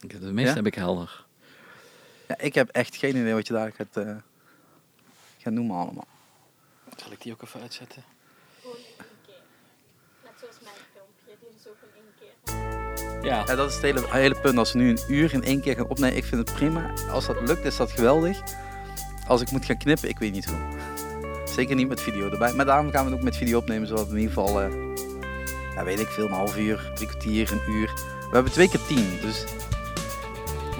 De meeste Ja? heb ik helder. Ja, ik heb echt geen idee wat je daar gaat, eh, gaat noemen allemaal. Zal ik die ook even uitzetten? Gewoon één keer. Net zoals mijn filmpje, die is ook in één keer. Ja. Ja, dat is het hele, hele punt. Als we nu een uur in één keer gaan opnemen, ik vind het prima. Als dat lukt, is dat geweldig. Als ik moet gaan knippen, ik weet niet hoe. Zeker niet met video erbij. Maar daarom gaan we het ook met video opnemen, zodat we in ieder geval, eh, ja, weet ik veel, een half uur, drie kwartier, een uur. We hebben twee keer tien, dus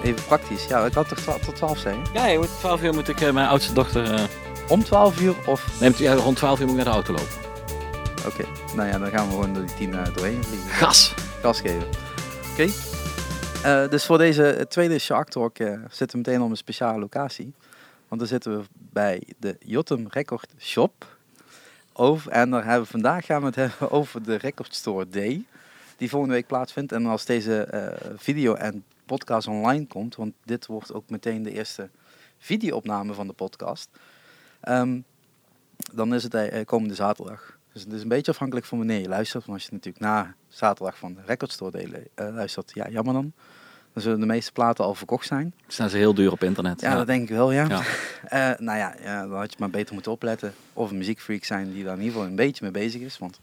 even praktisch. Ja, ik had toch twa- tot twaalf zijn. Ja, moet 12 uur moet ik eh, mijn oudste dochter... eh Om twaalf uur of... neemt, ja, rond 12 uur moet ik naar de auto lopen. Oké, nou ja, dan gaan we gewoon door die tien eh, doorheen vliegen. Gas! gas geven. Oké. Dus voor deze tweede Shark Talk zitten we meteen op een speciale locatie. Want dan zitten we bij de Jotum Record Shop. Over, en daar hebben we, vandaag gaan we het hebben over de Record Store Day. Die volgende week plaatsvindt. En als deze video en podcast online komt. Want dit wordt ook meteen de eerste videoopname van de podcast. ehm, dan is het eh, komende zaterdag. Dus het is een beetje afhankelijk van wanneer je luistert. Want als je natuurlijk na zaterdag van de Record Store Day eh, luistert, ja, jammer dan. Dan zullen de meeste platen al verkocht zijn. Staan ze heel duur op internet. Ja, dat denk ik wel, ja. Ja. Eh, nou ja, ja, dan had je maar beter moeten opletten. Of een muziekfreak zijn die daar in ieder geval een beetje mee bezig is. Want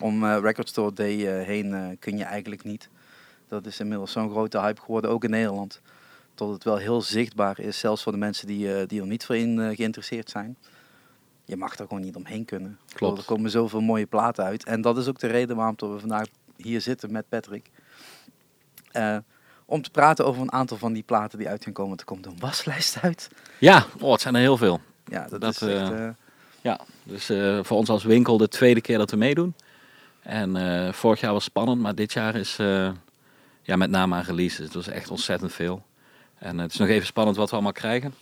om eh, Record Store Day eh, heen eh, kun je eigenlijk niet. Dat is inmiddels zo'n grote hype geworden, ook in Nederland. Tot het wel heel zichtbaar is, zelfs voor de mensen die, eh, die er niet voor in eh, geïnteresseerd zijn. Je mag er gewoon niet omheen kunnen. Klopt. Er komen zoveel mooie platen uit. En dat is ook de reden waarom we vandaag hier zitten met Patrick. Eh, om te praten over een aantal van die platen die uit gaan komen. Er komt een waslijst uit. Ja, oh, het zijn er heel veel. Ja, dat, Dat, is echt... Ja, dus voor ons als winkel de tweede keer dat we meedoen. En vorig jaar was spannend, maar dit jaar is ja, met name aan releases. Het was echt ontzettend veel. En eh, het is nog even spannend wat we allemaal krijgen.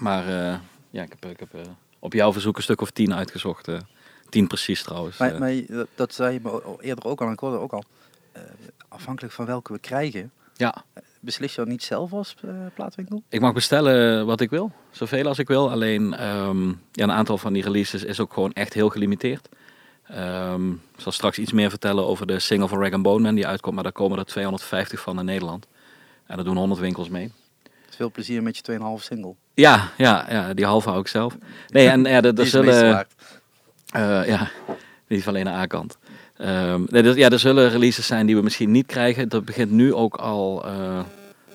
Maar eh, ja, ik heb, ik heb eh, op jouw verzoek een stuk of tien uitgezocht. eh. tien precies trouwens. Maar, maar dat, zei je me eerder ook al, en ik hoorde ook al. afhankelijk van welke we krijgen, ja, beslis je dat niet zelf als plaatwinkel? ik mag bestellen wat ik wil. Zoveel als ik wil. Alleen ehm, ja, een aantal van die releases is ook gewoon echt heel gelimiteerd. Ehm, ik zal straks iets meer vertellen over de single van Rag Bone Man die uitkomt. Maar daar komen er 250 van in Nederland. En daar doen 100 winkels mee. Veel plezier met je 2,5 single. Ja, ja, ja, die halve hou ik zelf. Nee, en ja, er, er zullen... Eh, ja, niet van alleen de A-kant. Ehm, nee, dus, ja, er zullen releases zijn die we misschien niet krijgen. Dat begint nu ook al... eh,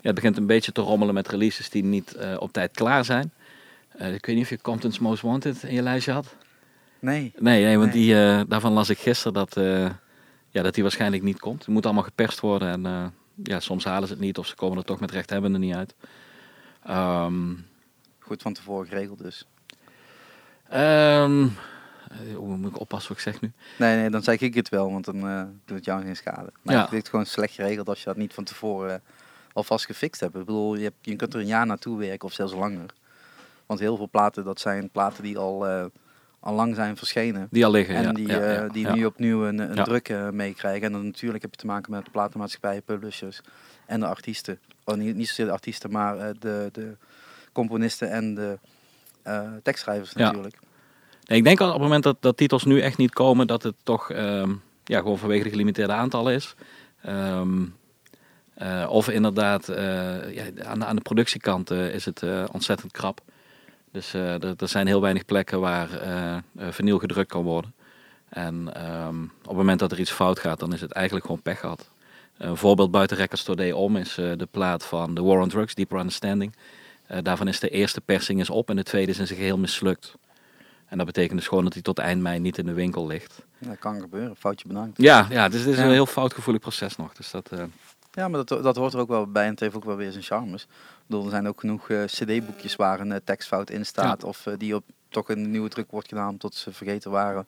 ja, het begint een beetje te rommelen met releases die niet eh, op tijd klaar zijn. Ik weet niet of je Compton's Most Wanted in je lijstje had. Nee, Nee, nee want Nee. Die, eh, daarvan las ik gisteren dat, eh, ja, dat die waarschijnlijk niet komt. Het moet allemaal geperst worden en eh, ja, soms halen ze het niet of ze komen er toch met rechthebbenden niet uit. Ehm, goed van tevoren geregeld dus. ehm, eh, hoe moet ik oppassen wat ik zeg nu? Nee, nee, dan zeg ik het wel, want dan doet het jou geen schade. Maar Ja. het gewoon slecht geregeld als je dat niet van tevoren alvast gefixt hebt. Ik bedoel, je, hebt, je kunt er een jaar naartoe werken of zelfs langer. Want heel veel platen, dat zijn platen die al, al lang zijn verschenen. Die al liggen, En ja. die, ja, eh, die nu opnieuw een, een druk eh, meekrijgen. En dan natuurlijk heb je te maken met de platenmaatschappijen, publishers en de artiesten. Oh, niet, niet zozeer de artiesten, maar eh, de, de componisten en de tekstschrijvers natuurlijk. Nee, ik denk al op het moment dat, dat titels nu echt niet komen, dat het toch ehm, ja, gewoon vanwege de gelimiteerde aantallen is. Ehm, eh, of inderdaad, ja, aan, de, aan de productiekant is het ontzettend krap. Dus eh, er, er zijn heel weinig plekken waar vinyl gedrukt kan worden. En ehm, op het moment dat er iets fout gaat, dan is het eigenlijk gewoon pech gehad. Een voorbeeld buiten Record Store Day om is de plaat van The War on Drugs, Deeper Understanding. Daarvan is de eerste persing is op en de tweede is in zijn geheel mislukt. En dat betekent dus gewoon dat hij tot eind mei niet in de winkel ligt. Dat kan gebeuren, foutje bedankt. Ja, ja dus het is een heel foutgevoelig proces nog. Dus dat, Ja, maar dat, dat hoort er ook wel bij en het heeft ook wel weer zijn charmes. Ik bedoel, er zijn ook genoeg eh, cd-boekjes waar een eh, tekstfout in staat. Of eh, die op toch een nieuwe druk wordt gedaan tot ze vergeten waren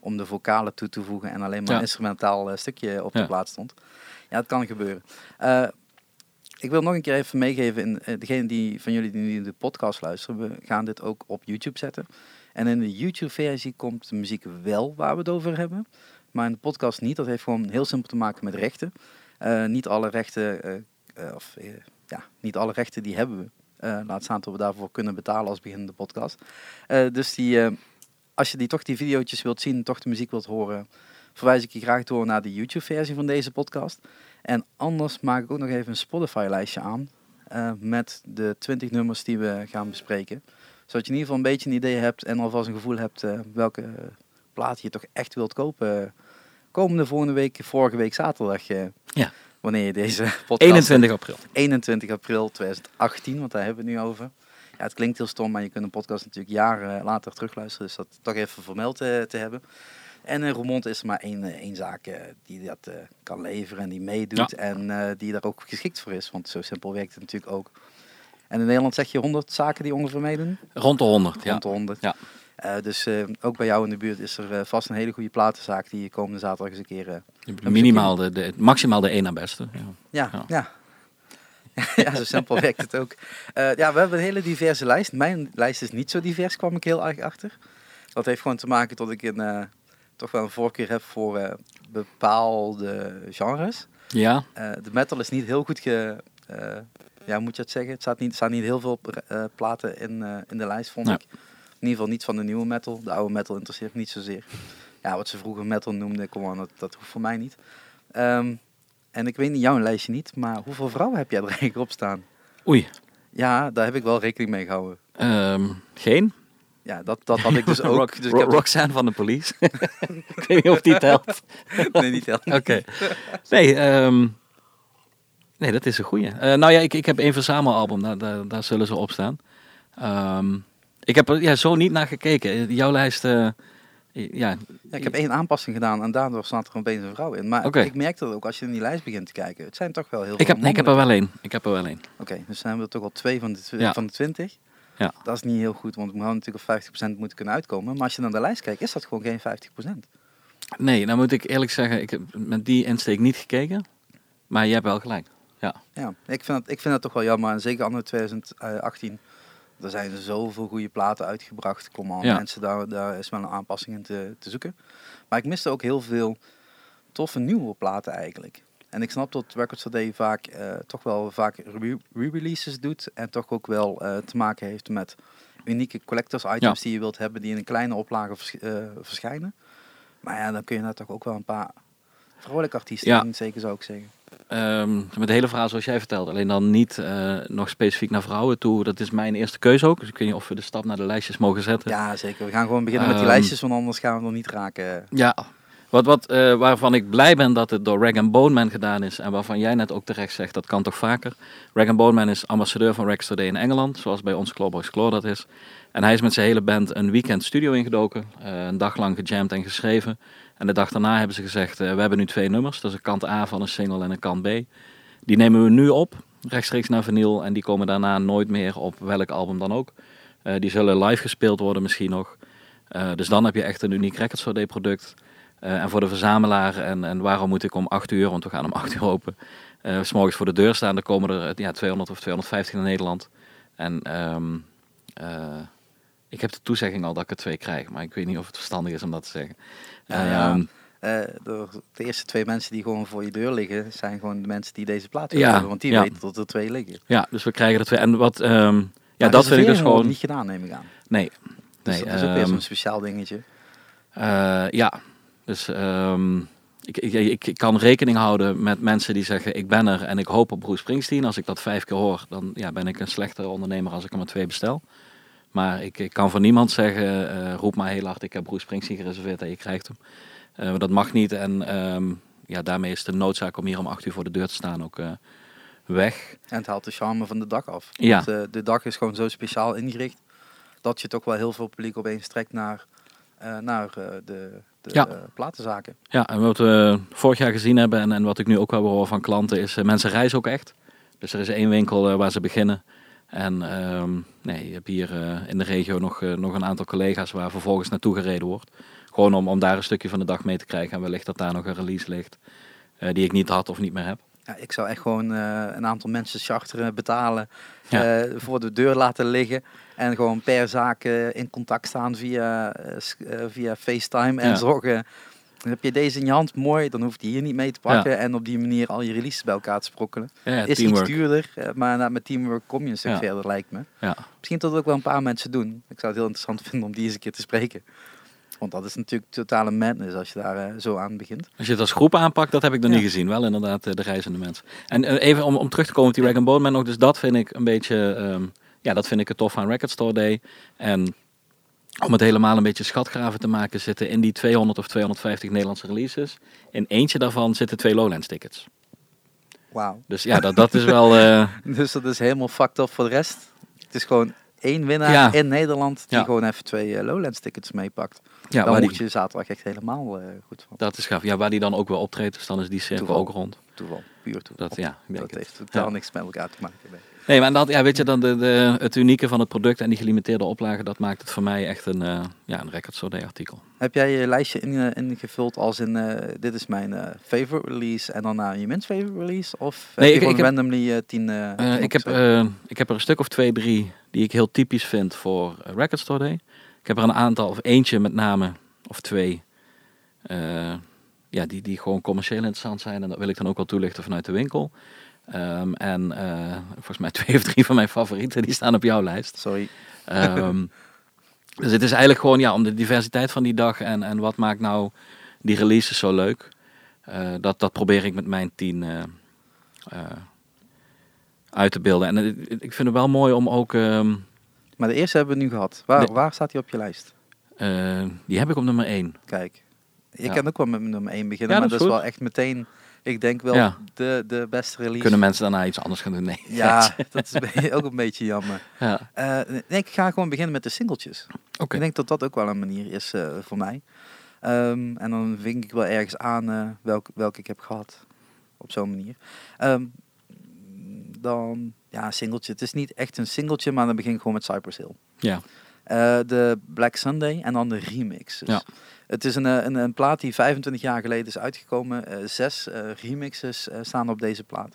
om de vocalen toe te voegen en alleen maar Ja. een instrumentaal stukje op de Ja. plaat stond. Ja, het kan gebeuren. Ik wil nog een keer even meegeven, in, degene die van jullie die nu de podcast luisteren, we gaan dit ook op YouTube zetten. En in de YouTube-versie komt de muziek wel waar we het over hebben, maar in de podcast niet. Dat heeft gewoon heel simpel te maken met rechten. Eh, niet alle rechten, eh, eh, of ja, niet alle rechten die hebben we. Laat staan dat we daarvoor kunnen betalen als beginnende podcast. Dus die, als je die toch die video's wilt zien, toch de muziek wilt horen verwijs ik je graag door naar de YouTube-versie van deze podcast. En anders maak ik ook nog even een Spotify-lijstje aan met de 20 nummers die we gaan bespreken. Zodat je in ieder geval een beetje een idee hebt en alvast een gevoel hebt welke plaat je toch echt wilt kopen. Komende volgende week, vorige week zaterdag. eh, Ja. Wanneer je deze podcast... 21 april. 21 april 2018, want daar hebben we het nu over. Ja, het klinkt heel stom, maar je kunt een podcast natuurlijk jaren later terugluisteren. Dus dat toch even vermeld te, te hebben. En in Roermond is er maar één, eh, één zaak eh, die dat eh, kan leveren en die meedoet. En eh, die daar ook geschikt voor is, want zo simpel werkt het natuurlijk ook. En in Nederland zeg je 100 zaken die ongeveer meedoen? Rond de 100, ja. Rond de 100. Ja. Eh, dus eh, ook bij jou in de buurt is er eh, vast een hele goede platenzaak die je komende zaterdag eens een keer... Minimaal de, de, maximaal de één na beste. Ja. ja, Ja. ja. Ja. zo simpel werkt het ook. Ja, we hebben een hele diverse lijst. Mijn lijst is niet zo divers, kwam ik heel erg achter. Dat heeft gewoon te maken dat ik een, toch wel een voorkeur heb voor bepaalde genres. ja, de metal is niet heel goed ge... ja, moet je het zeggen? Het staat niet, er staan niet heel veel platen in, in de lijst, vond ik. In ieder geval niet van de nieuwe metal. De oude metal interesseert me niet zozeer. Ja, wat ze vroeger metal noemden, kom aan, dat, dat hoeft voor mij niet. Ehm, en ik weet niet, jouw lijstje niet, maar hoeveel vrouwen heb jij er eigenlijk op staan? oei. Ja, daar heb ik wel rekening mee gehouden. Ehm, geen? Ja, dat, dat had ik dus ook. Rock, dus ik heb Roxanne van de police. ik weet niet of die telt. nee, niet heel. Oké. Nee, ehm, nee, dat is een goeie. Eh, nou ja, ik, ik heb één verzamelalbum, daar, daar, daar zullen ze op staan. Ik heb er ja, zo niet naar gekeken. Eh, Jouw lijst, eh, ja, Ja, ik heb één aanpassing gedaan en daardoor staat er opeens een vrouw in. Maar ik merk dat ook als je in die lijst begint te kijken. Het zijn toch wel heel ik veel heb, nee, ik heb er wel één. Ik heb er wel één. Oké, dus hebben we er toch al twee van de, tw- Ja. van de 20. Ja. Dat is niet heel goed, want we hadden natuurlijk op 50% moeten kunnen uitkomen. Maar als je naar de lijst kijkt, is dat gewoon geen 50%. Nee, nou moet ik eerlijk zeggen, ik heb met die insteek niet gekeken. Maar je hebt wel gelijk. Ja, ik vind, dat, ik vind dat toch wel jammer. En zeker anno 2018. Er zijn zoveel goede platen uitgebracht. Kom aan, Ja. mensen, daar, daar is wel een aanpassing in te, te zoeken. Maar ik miste ook heel veel toffe nieuwe platen eigenlijk. En ik snap dat Records Today vaak eh, toch wel vaak re- re-releases doet. En toch ook wel eh, te maken heeft met unieke collectors items Ja. die je wilt hebben. Die in een kleine oplage vers- eh, verschijnen. Maar ja, dan kun je daar toch ook wel een paar vrolijke artiesten Ja. in, zeker zou ik zeggen. Ehm, met de hele verhaal zoals jij vertelt. Alleen dan niet eh, nog specifiek naar vrouwen toe. Dat is mijn eerste keuze ook. Dus ik weet niet of we de stap naar de lijstjes mogen zetten. Ja, zeker. We gaan gewoon beginnen met die Ehm, lijstjes, want anders gaan we nog niet raken. Ja, wat, wat, eh, waarvan ik blij ben dat het door Rag Bone Man gedaan is. En waarvan jij net ook terecht zegt, dat kan toch vaker. Rag Bone Man is ambassadeur van Rex Today in Engeland. Zoals bij ons Clawboys Claw dat is. En hij is met zijn hele band een weekend studio ingedoken. eh, een dag lang gejamd en geschreven. En de dag daarna hebben ze gezegd, eh, we hebben nu twee nummers. Is een kant A van een single en een kant B. Die nemen we nu op, rechtstreeks naar vinyl. En die komen daarna nooit meer op welk album dan ook. Eh, die zullen live gespeeld worden misschien nog. Eh, dus dan heb je echt een uniek Records Day product. En voor de verzamelaar, en, en waarom moet ik om 8 uur, want we gaan om 8 uur open, eh, s morgens voor de deur staan, dan komen er ja, 200 of 250 in Nederland. En ehm, eh, ik heb de toezegging al dat ik er twee krijg, maar ik weet niet of het verstandig is om dat te zeggen. Ja, ja. Ehm, Eh, de, eerste twee mensen die gewoon voor je deur liggen, zijn gewoon de mensen die deze plaat Ja, hebben. Want die ja. weten dat er twee liggen. ja, dus we krijgen er twee. En wat, ehm, ja, dat vind ik dus gewoon. niet gedaan, neem ik aan. Nee. Dus nee dat is ook weer ehm, zo'n speciaal dingetje. Eh, ja, dus ik, ik, ik, kan rekening houden met mensen die zeggen ik ben er en ik hoop op Bruce Springsteen. Als ik dat vijf keer hoor, dan ja, ben ik een slechtere ondernemer als ik er maar twee bestel. Maar ik, ik kan voor niemand zeggen, eh, roep maar heel hard, ik heb Bruce Springsteen gereserveerd en je krijgt hem. Eh, dat mag niet en ehm, ja, daarmee is de noodzaak om hier om acht uur voor de deur te staan ook eh, weg. En het haalt de charme van de dag af. Ja. Want, de dag is gewoon zo speciaal ingericht, dat je toch wel heel veel publiek opeens trekt naar, naar de, de Ja. platenzaken. Ja, en wat we vorig jaar gezien hebben en, en wat ik nu ook wel hoor van klanten is, mensen reizen ook echt. Dus er is één winkel waar ze beginnen. En ehm, nee, je hebt hier eh, in de regio nog, eh, nog een aantal collega's waar vervolgens naartoe gereden wordt. Gewoon om, om daar een stukje van de dag mee te krijgen. En wellicht dat daar nog een release ligt eh, die ik niet had of niet meer heb. Ja, ik zou echt gewoon een aantal mensen charteren, betalen, Ja. voor de deur laten liggen. En gewoon per zaak in contact staan via, via FaceTime. En Ja. zorgen, dan heb je deze in je hand, mooi, dan hoeft die hier niet mee te pakken. En op die manier al je releases bij elkaar te sprokkelen. Ja, is teamwork. iets duurder, eh, maar met teamwork kom je een stuk Ja. verder, lijkt me. Ja. Misschien dat ook wel een paar mensen doen. Ik zou het heel interessant vinden om die eens een keer te spreken. Want dat is natuurlijk totale madness als je daar eh, zo aan begint. Als je het als groep aanpakt, dat heb ik nog niet gezien. Wel inderdaad eh, de reizende mens. En even om, om terug te komen op die Rag and Bone Man nog. Dus dat vind ik een beetje, ehm, ja, dat vind ik het tof aan Record Store Day. En om het helemaal een beetje schatgraven te maken, zitten in die 200 of 250 Nederlandse releases. In eentje daarvan zitten twee Lowlands tickets. Wauw. Dus ja, dat, dat is wel... eh, Dus dat is helemaal fucked up voor de rest. Het is gewoon één winnaar Ja. in Nederland die Ja. gewoon even twee eh, Lowlands tickets meepakt. ja, dan die, je zaterdag echt helemaal eh, goed van. dat is gaaf. Ja, waar die dan ook weer optreedt, dus dan is die cirkel ook rond. Toeval, puur toeval. Dat, ja, dat het. heeft totaal Ja. niks met elkaar te maken. Nee. Nee, maar dat, ja, weet je, dan de, de, het unieke van het product en die gelimiteerde oplagen, dat maakt het voor mij echt een, eh ja, een Record Store Day artikel. Heb jij je lijstje in, eh, ingevuld als in, eh, dit is mijn favorite release en dan naar je minst favorite release? Of Nee, heb ik- je ik heb- randomly eh, tien, tien ik, heb, ik heb er een stuk of twee, drie die ik heel typisch vind voor Record Store Day. Ik heb er een aantal, of eentje met name, of twee, ja, die, die gewoon commercieel interessant zijn. En dat wil ik dan ook wel toelichten vanuit de winkel. Ehm, en eh, volgens mij twee of drie van mijn favorieten, die staan op jouw lijst. Sorry. Ehm, dus het is eigenlijk gewoon ja, om de diversiteit van die dag en, en wat maakt nou die releases zo leuk. Eh, dat, dat probeer ik met mijn tien eh, uit te beelden. En ik vind het wel mooi om ook... ehm, Maar de eerste hebben we nu gehad. Waar, waar staat die op je lijst? die heb ik op nummer één. Kijk, ik Ja. kan ook wel met nummer 1 beginnen, Ja, maar dat dat is wel echt meteen, ik denk wel Ja. de, de beste release. Kunnen mensen daarna iets anders gaan doen? Nee. Ja, dat is ook een beetje jammer. ja. Eh, nee, ik ga gewoon beginnen met de singeltjes. Oké. Ik denk dat dat ook wel een manier is eh, voor mij. Ehm, en dan vink ik wel ergens aan eh welke, welke ik heb gehad. Op zo'n manier. Ehm, dan, ja, singeltje. Het is niet echt een singeltje, maar dan begin ik gewoon met Cypress Hill. Ja. Eh, de Black Sunday en dan de remix. Dus Ja. Het is een, eh, een, een plaat die 25 jaar geleden is uitgekomen. Eh, zes remixes staan op deze plaat.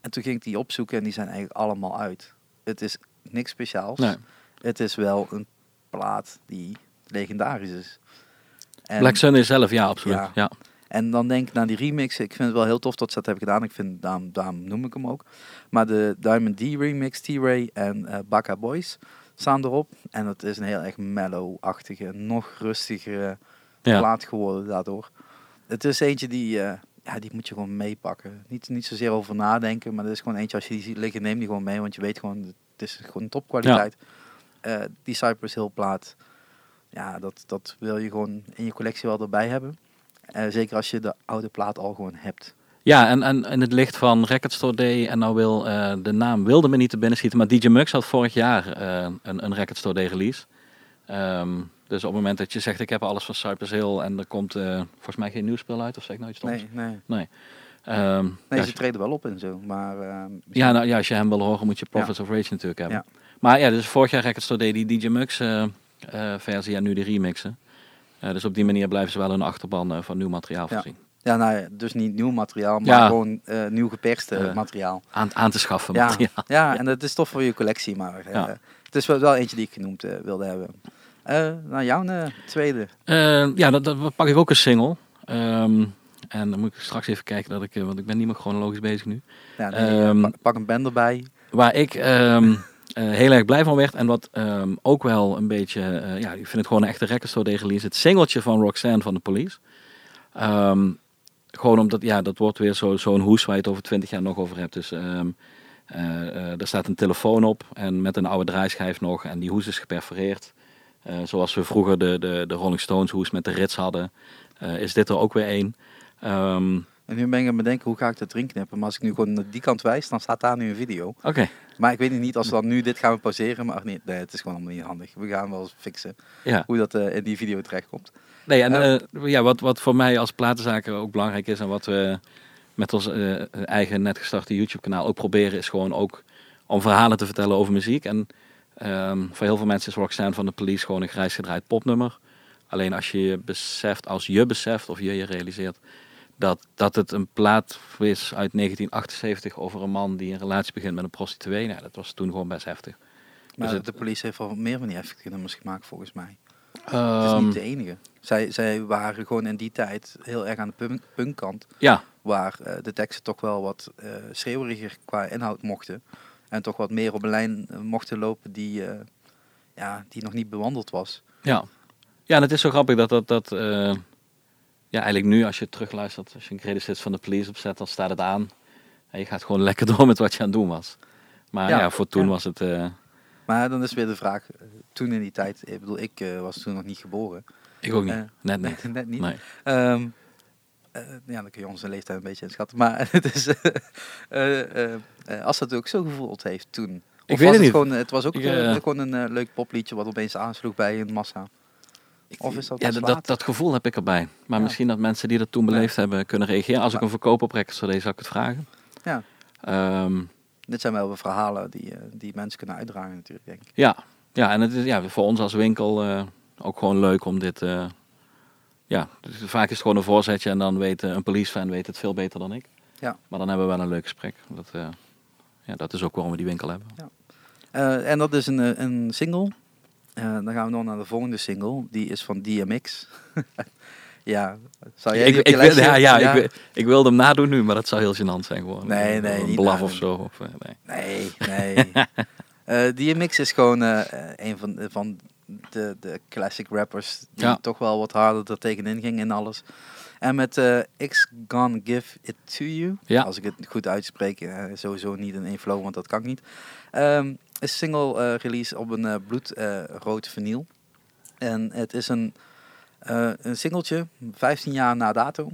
En toen ging ik die opzoeken en die zijn eigenlijk allemaal uit. Het is niks speciaals. Nee. Het is wel een plaat die legendarisch is. En, Black Sunday zelf, ja, absoluut. Ja. Ja. en dan denk ik naar die remix. Ik vind het wel heel tof dat ze dat hebben gedaan. Ik vind, daarom, daarom noem ik hem ook. Maar de Diamond D remix, T-Ray en Baka Boys staan erop. En het is een heel erg mellow-achtige, nog rustigere Ja. plaat geworden daardoor. Het is eentje die, eh, ja, die moet je gewoon meepakken. Niet, niet zozeer over nadenken, maar het is gewoon eentje als je die ziet liggen, neem die gewoon mee. Want je weet gewoon, het is gewoon topkwaliteit. Eh, die Cypress Hill plaat, ja, dat, dat wil je gewoon in je collectie wel erbij hebben. Eh, zeker als je de oude plaat al gewoon hebt. Ja, en, en in het licht van Record Store Day, en nou wil eh, de naam wilde me niet te binnen schieten, maar DJ Mux had vorig jaar eh, een, een Record Store Day release. Ehm, dus op het moment dat je zegt, ik heb alles van Cypress Hill en er komt eh, volgens mij geen nieuw spel uit, of zeg ik nou iets stoms? Nee, nee. Nee, ja, ze treden wel op en zo, maar... ja, nou, ja, als je hem wil horen, moet je Prophets of Rage natuurlijk hebben. Ja. Maar ja, dus vorig jaar Record Store Day die DJ Mux versie en nu de remixen. Dus op die manier blijven ze wel hun achterban van nieuw materiaal voorzien. Ja, nou ja, dus niet nieuw materiaal, maar Ja. gewoon eh, nieuw geperste Eh, materiaal. Aan, aan te schaffen Ja, materiaal. ja, en dat is tof voor je collectie, maar eh, het is wel, wel eentje die ik genoemd wilde hebben. Nou, jouw tweede. Ja, dat, dat pak ik ook een single. Ehm, en dan moet ik straks even kijken, dat ik, want ik ben niet meer chronologisch bezig nu. Ja, nee, eh, Ehm, pak, een band erbij. Waar ik ehm, eh, heel erg blij van werd en wat ook wel een beetje, ja, ik vind het gewoon een echte record store day release. Het singeltje van Roxanne van de Police. Ehm, gewoon omdat, ja, dat wordt weer zo- zo'n hoes waar je het over twintig jaar nog over hebt. Dus eh, er staat een telefoon op en met een oude draaischijf nog en die hoes is geperforeerd. Eh, zoals we vroeger de, de, de Rolling Stones hoes met de rits hadden, eh, is dit er ook weer één. Ehm, En nu ben ik aan het bedenken, hoe ga ik dat erin knippen? Maar als ik nu gewoon naar die kant wijs, dan staat daar nu een video. Oké, Maar ik weet niet, als we dan nu dit gaan we pauzeren, maar ach, nee, nee, het is gewoon allemaal niet handig. We gaan wel fixen ja. hoe dat in die video terechtkomt. Nee, en Ja. eh, ja, wat, wat voor mij als platenzaker ook belangrijk is en wat we met ons eh, eigen net gestarte YouTube-kanaal ook proberen, is gewoon ook om verhalen te vertellen over muziek. En ehm, voor heel veel mensen is Roxanne van de Police gewoon een grijs gedraaid popnummer. Alleen als je je beseft, als je beseft of je je realiseert dat, dat het een plaat is uit 1978 over een man die een relatie begint met een prostituee. Nou, dat was toen gewoon best heftig. Maar Dus de politie heeft al meer van die heftige nummers gemaakt, volgens mij. Het is Ehm, niet de enige. Zij, zij waren gewoon in die tijd heel erg aan de punk, punkkant. ja, waar eh, de teksten toch wel wat eh schreeuweriger qua inhoud mochten. En toch wat meer op een lijn eh, mochten lopen die, ja, die nog niet bewandeld was. Ja. Ja, en het is zo grappig dat dat, dat ja, eigenlijk nu als je terugluistert, als je een credit van de police opzet, dan staat het aan. En je gaat gewoon lekker door met wat je aan het doen was. Maar ja, Ja, voor toen ja. was het, Maar dan is weer de vraag, toen in die tijd, ik bedoel, ik eh, was toen nog niet geboren. ik ook niet, Eh, net niet. Net niet. Nee. Ehm, eh, ja, dan kun je onze leeftijd een beetje inschatten. Maar het is, als dat ook zo gevoeld heeft toen. Of weet was het niet. Gewoon, het was ook Ik, gewoon een leuk popliedje wat opeens aansloeg bij een massa. Of is dat ja, dat, dat, gevoel heb ik erbij. Maar Ja. misschien dat mensen die dat toen Ja. beleefd hebben kunnen reageren. Als ik een verkoop op Records zou zou ik het vragen. Ja. Ehm, Dit zijn wel verhalen die, die mensen kunnen uitdragen natuurlijk, denk ik. ja. Ja, en het is ja, voor ons als winkel eh, ook gewoon leuk om dit... eh, ja, dus vaak is het gewoon een voorzetje en dan weet eh, een police fan weet het veel beter dan ik. Ja. Maar dan hebben we wel een leuk gesprek. Dat, ja, dat is ook waarom we die winkel hebben. Eh, en dat is een, een single. Dan gaan we nog naar de volgende single. Die is van DMX. ja, zou jij ik, ik, wil- ja, ja, Ik, ik wilde hem nadoen nu, maar dat zou heel gênant zijn gewoon. Nee, nee, Een niet blaf of zo. Of, nee. Nee, nee. Eh DMX is gewoon eh, een van, de- van de, de classic rappers die Ja. toch wel wat harder er tegenin ging in alles. En met eh X Gonna Give It To You, Ja. als ik het goed uitspreek, sowieso niet in één flow, want dat kan ik niet. Ehm is single release op een bloedrood vinyl. En het is een, een singeltje, 15 jaar na dato.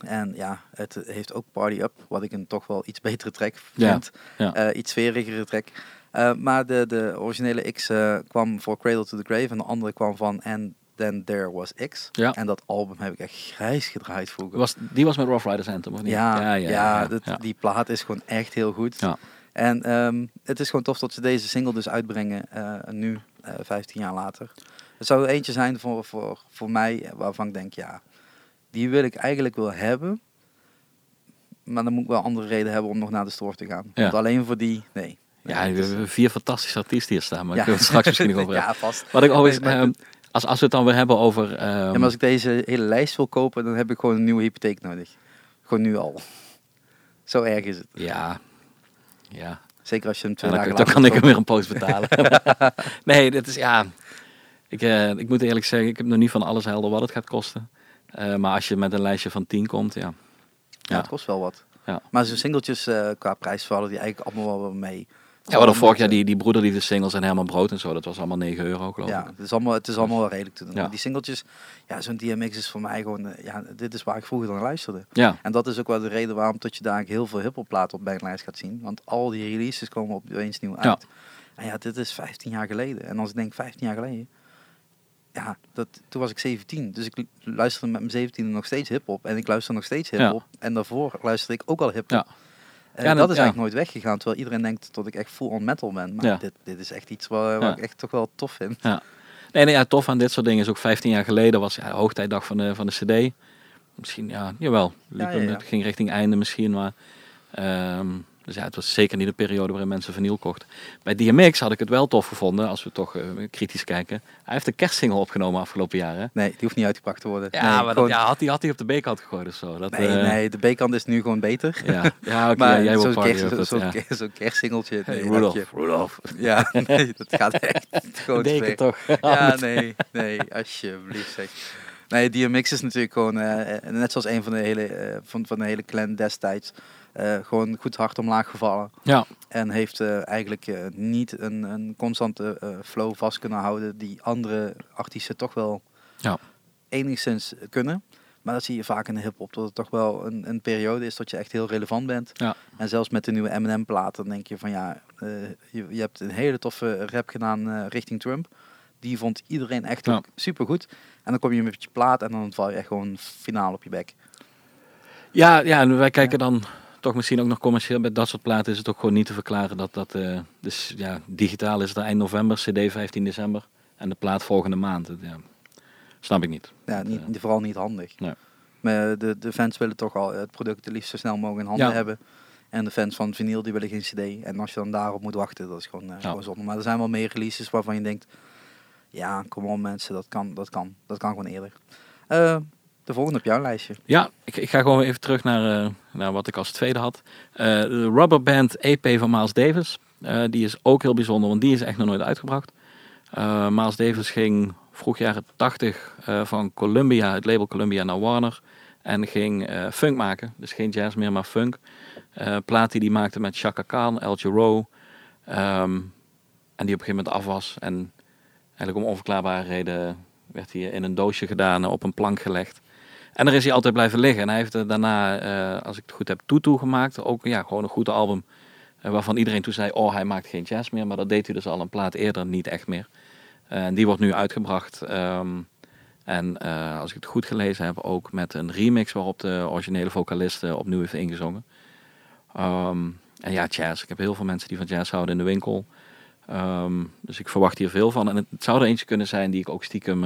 En ja, het heeft ook Party Up, wat ik een toch wel iets betere track vind. ja. Iets sferigere track. Eh, maar de, de originele X eh, kwam voor Cradle to the Grave en de andere kwam van And Then There Was X. Ja. En dat album heb ik echt grijs gedraaid vroeger. Was, die was met Rough Riders Anthem, of niet? ja, ja, dat- ja. die plaat is gewoon echt heel goed. Ja. En ehm, het is gewoon tof dat ze deze single dus uitbrengen eh, nu, eh 15 jaar later. Het zou er eentje zijn voor, voor, voor mij waarvan ik denk, ja, die wil ik eigenlijk wel hebben. Maar dan moet ik wel andere reden hebben om nog naar de store te gaan. Ja. Want alleen voor die, nee. Ja, we hebben vier fantastische artiesten hier staan, maar Ja. ik wil het straks misschien nog over. Ja, vast. Wat ik alweer, Nee, maar- ehm, als, als we het dan weer hebben over... ehm, Ja, maar als ik deze hele lijst wil kopen, dan heb ik gewoon een nieuwe hypotheek nodig. Gewoon nu al. Zo erg is het. ja, ja. Zeker als je hem twee Ja, dan, dagen dan kan ik hem weer een post betalen. nee, dit is ja. Ik, eh, ik moet eerlijk zeggen, ik heb nog niet van alles helder wat het gaat kosten. Eh, maar als je met een lijstje van 10 komt, ja. Ja, Ja. het kost wel wat. Ja. Maar zo'n singeltjes eh, qua prijs vallen die eigenlijk allemaal wel mee. Ja, we hadden vorig jaar die, die broederliefde singles en Herman Brood en zo. Dat was allemaal 9 euro, geloof Ja, ik. het is allemaal, het is allemaal wel redelijk te doen. Ja. Die singeltjes, ja, zo'n DMX is voor mij gewoon, eh, ja, dit is waar ik vroeger dan luisterde. Ja, En dat is ook wel de reden waarom tot je daar heel veel hiphopplaten op een lijst gaat zien. Want al die releases komen opeens nieuw uit. Ja. En ja, dit is 15 jaar geleden. En als ik denk 15 jaar geleden, ja, dat, toen was ik 17. Dus ik luisterde met mijn 17 nog steeds hiphop. En ik luister nog steeds hiphop. En daarvoor luisterde ik ook al hiphop. Ja. En Ja, dat is ja. eigenlijk nooit weggegaan. Terwijl iedereen denkt dat ik echt full on metal ben. Maar Ja. dit, dit is echt iets Ja. ik echt toch wel tof vind. ja. Nee, nee, ja, tof aan dit soort dingen is ook 15 jaar geleden was ja, hoogtijdag van de, van de CD. Misschien, ja, jawel. Liep Ja, ja. Het ging richting einde misschien, maar. ehm, dus ja, het was zeker niet de periode waarin mensen vinyl kochten. Bij DMX had ik het wel tof gevonden, als we toch eh, kritisch kijken. Hij heeft een kerstsingle opgenomen afgelopen jaar. Hè? Nee, die hoeft niet uitgebracht te worden. Ja, nee, maar dat, ja, had hij had op de B-kant gegooid of zo. Dat, nee, eh, nee, de B-kant is nu gewoon beter. Ja, ja oké, jij zo'n kerst, zo'n ja. kerstsingeltje. Hey, nee, je. Rudolph. Ja, nee, dat gaat echt gewoon Deken toch? Ja, nee, nee, alsjeblieft zeg. Nee, DMX is natuurlijk gewoon, eh, net zoals een van de hele, van, van de hele clan destijds, eh, gewoon goed hard omlaag gevallen. Ja, En heeft eh, eigenlijk eh, niet een, een constante flow vast kunnen houden die andere artiesten toch wel Ja. enigszins kunnen. Maar dat zie je vaak in de hip-hop, dat het toch wel een, een periode is dat je echt heel relevant bent. Ja. En zelfs met de nieuwe Eminem-plaat, dan denk je van ja, je, je hebt een hele toffe rap gedaan richting Trump. Die vond iedereen echt Ja. ook supergoed. En dan kom je met je plaat en dan val je echt gewoon finaal op je bek. ja, ja en wij kijken dan toch misschien ook nog commercieel. Bij dat soort platen is het ook gewoon niet te verklaren dat dat... eh, dus ja, digitaal is het eind november, cd 15 december. En de plaat volgende maand. Het, Ja, snap ik niet. Ja, niet, eh, vooral niet handig. Nee. Maar de, de fans willen toch al het product het liefst zo snel mogelijk in handen Ja. hebben. En de fans van vinyl die willen geen cd. En als je dan daarop moet wachten, dat is gewoon, eh, Ja. gewoon zonde. Maar er zijn wel meer releases waarvan je denkt... Ja, kom on mensen, dat kan, dat kan. Dat kan gewoon eerder. De volgende op jouw lijstje. Ja, ik, ik ga gewoon even terug naar, eh, naar wat ik als tweede had. Eh, de Rubber Band EP van Miles Davis. Eh, die is ook heel bijzonder, want die is echt nog nooit uitgebracht. Miles Davis ging vroeg jaren 80 eh, van Columbia, het label Columbia naar Warner. En ging funk maken. Dus geen jazz meer, maar funk. Plaat die hij maakte met Chaka Khan, El Giro. ehm, en die op een gegeven moment af was. En eigenlijk om onverklaarbare reden werd hij in een doosje gedaan, op een plank gelegd. En daar is hij altijd blijven liggen. En hij heeft daarna, eh, als ik het goed heb, Tutu gemaakt. Ook ja, gewoon een goed album. eh, waarvan iedereen toen zei, oh hij maakt geen jazz meer. Maar dat deed hij dus al een plaat eerder niet echt meer. Eh, en die wordt nu uitgebracht. ehm, en als ik het goed gelezen heb, ook met een remix waarop de originele vocalist opnieuw heeft ingezongen. Ehm, en ja, jazz. Ik heb heel veel mensen die van jazz houden in de winkel. Ehm, dus ik verwacht hier veel van. En het, zou er eentje kunnen zijn die ik ook stiekem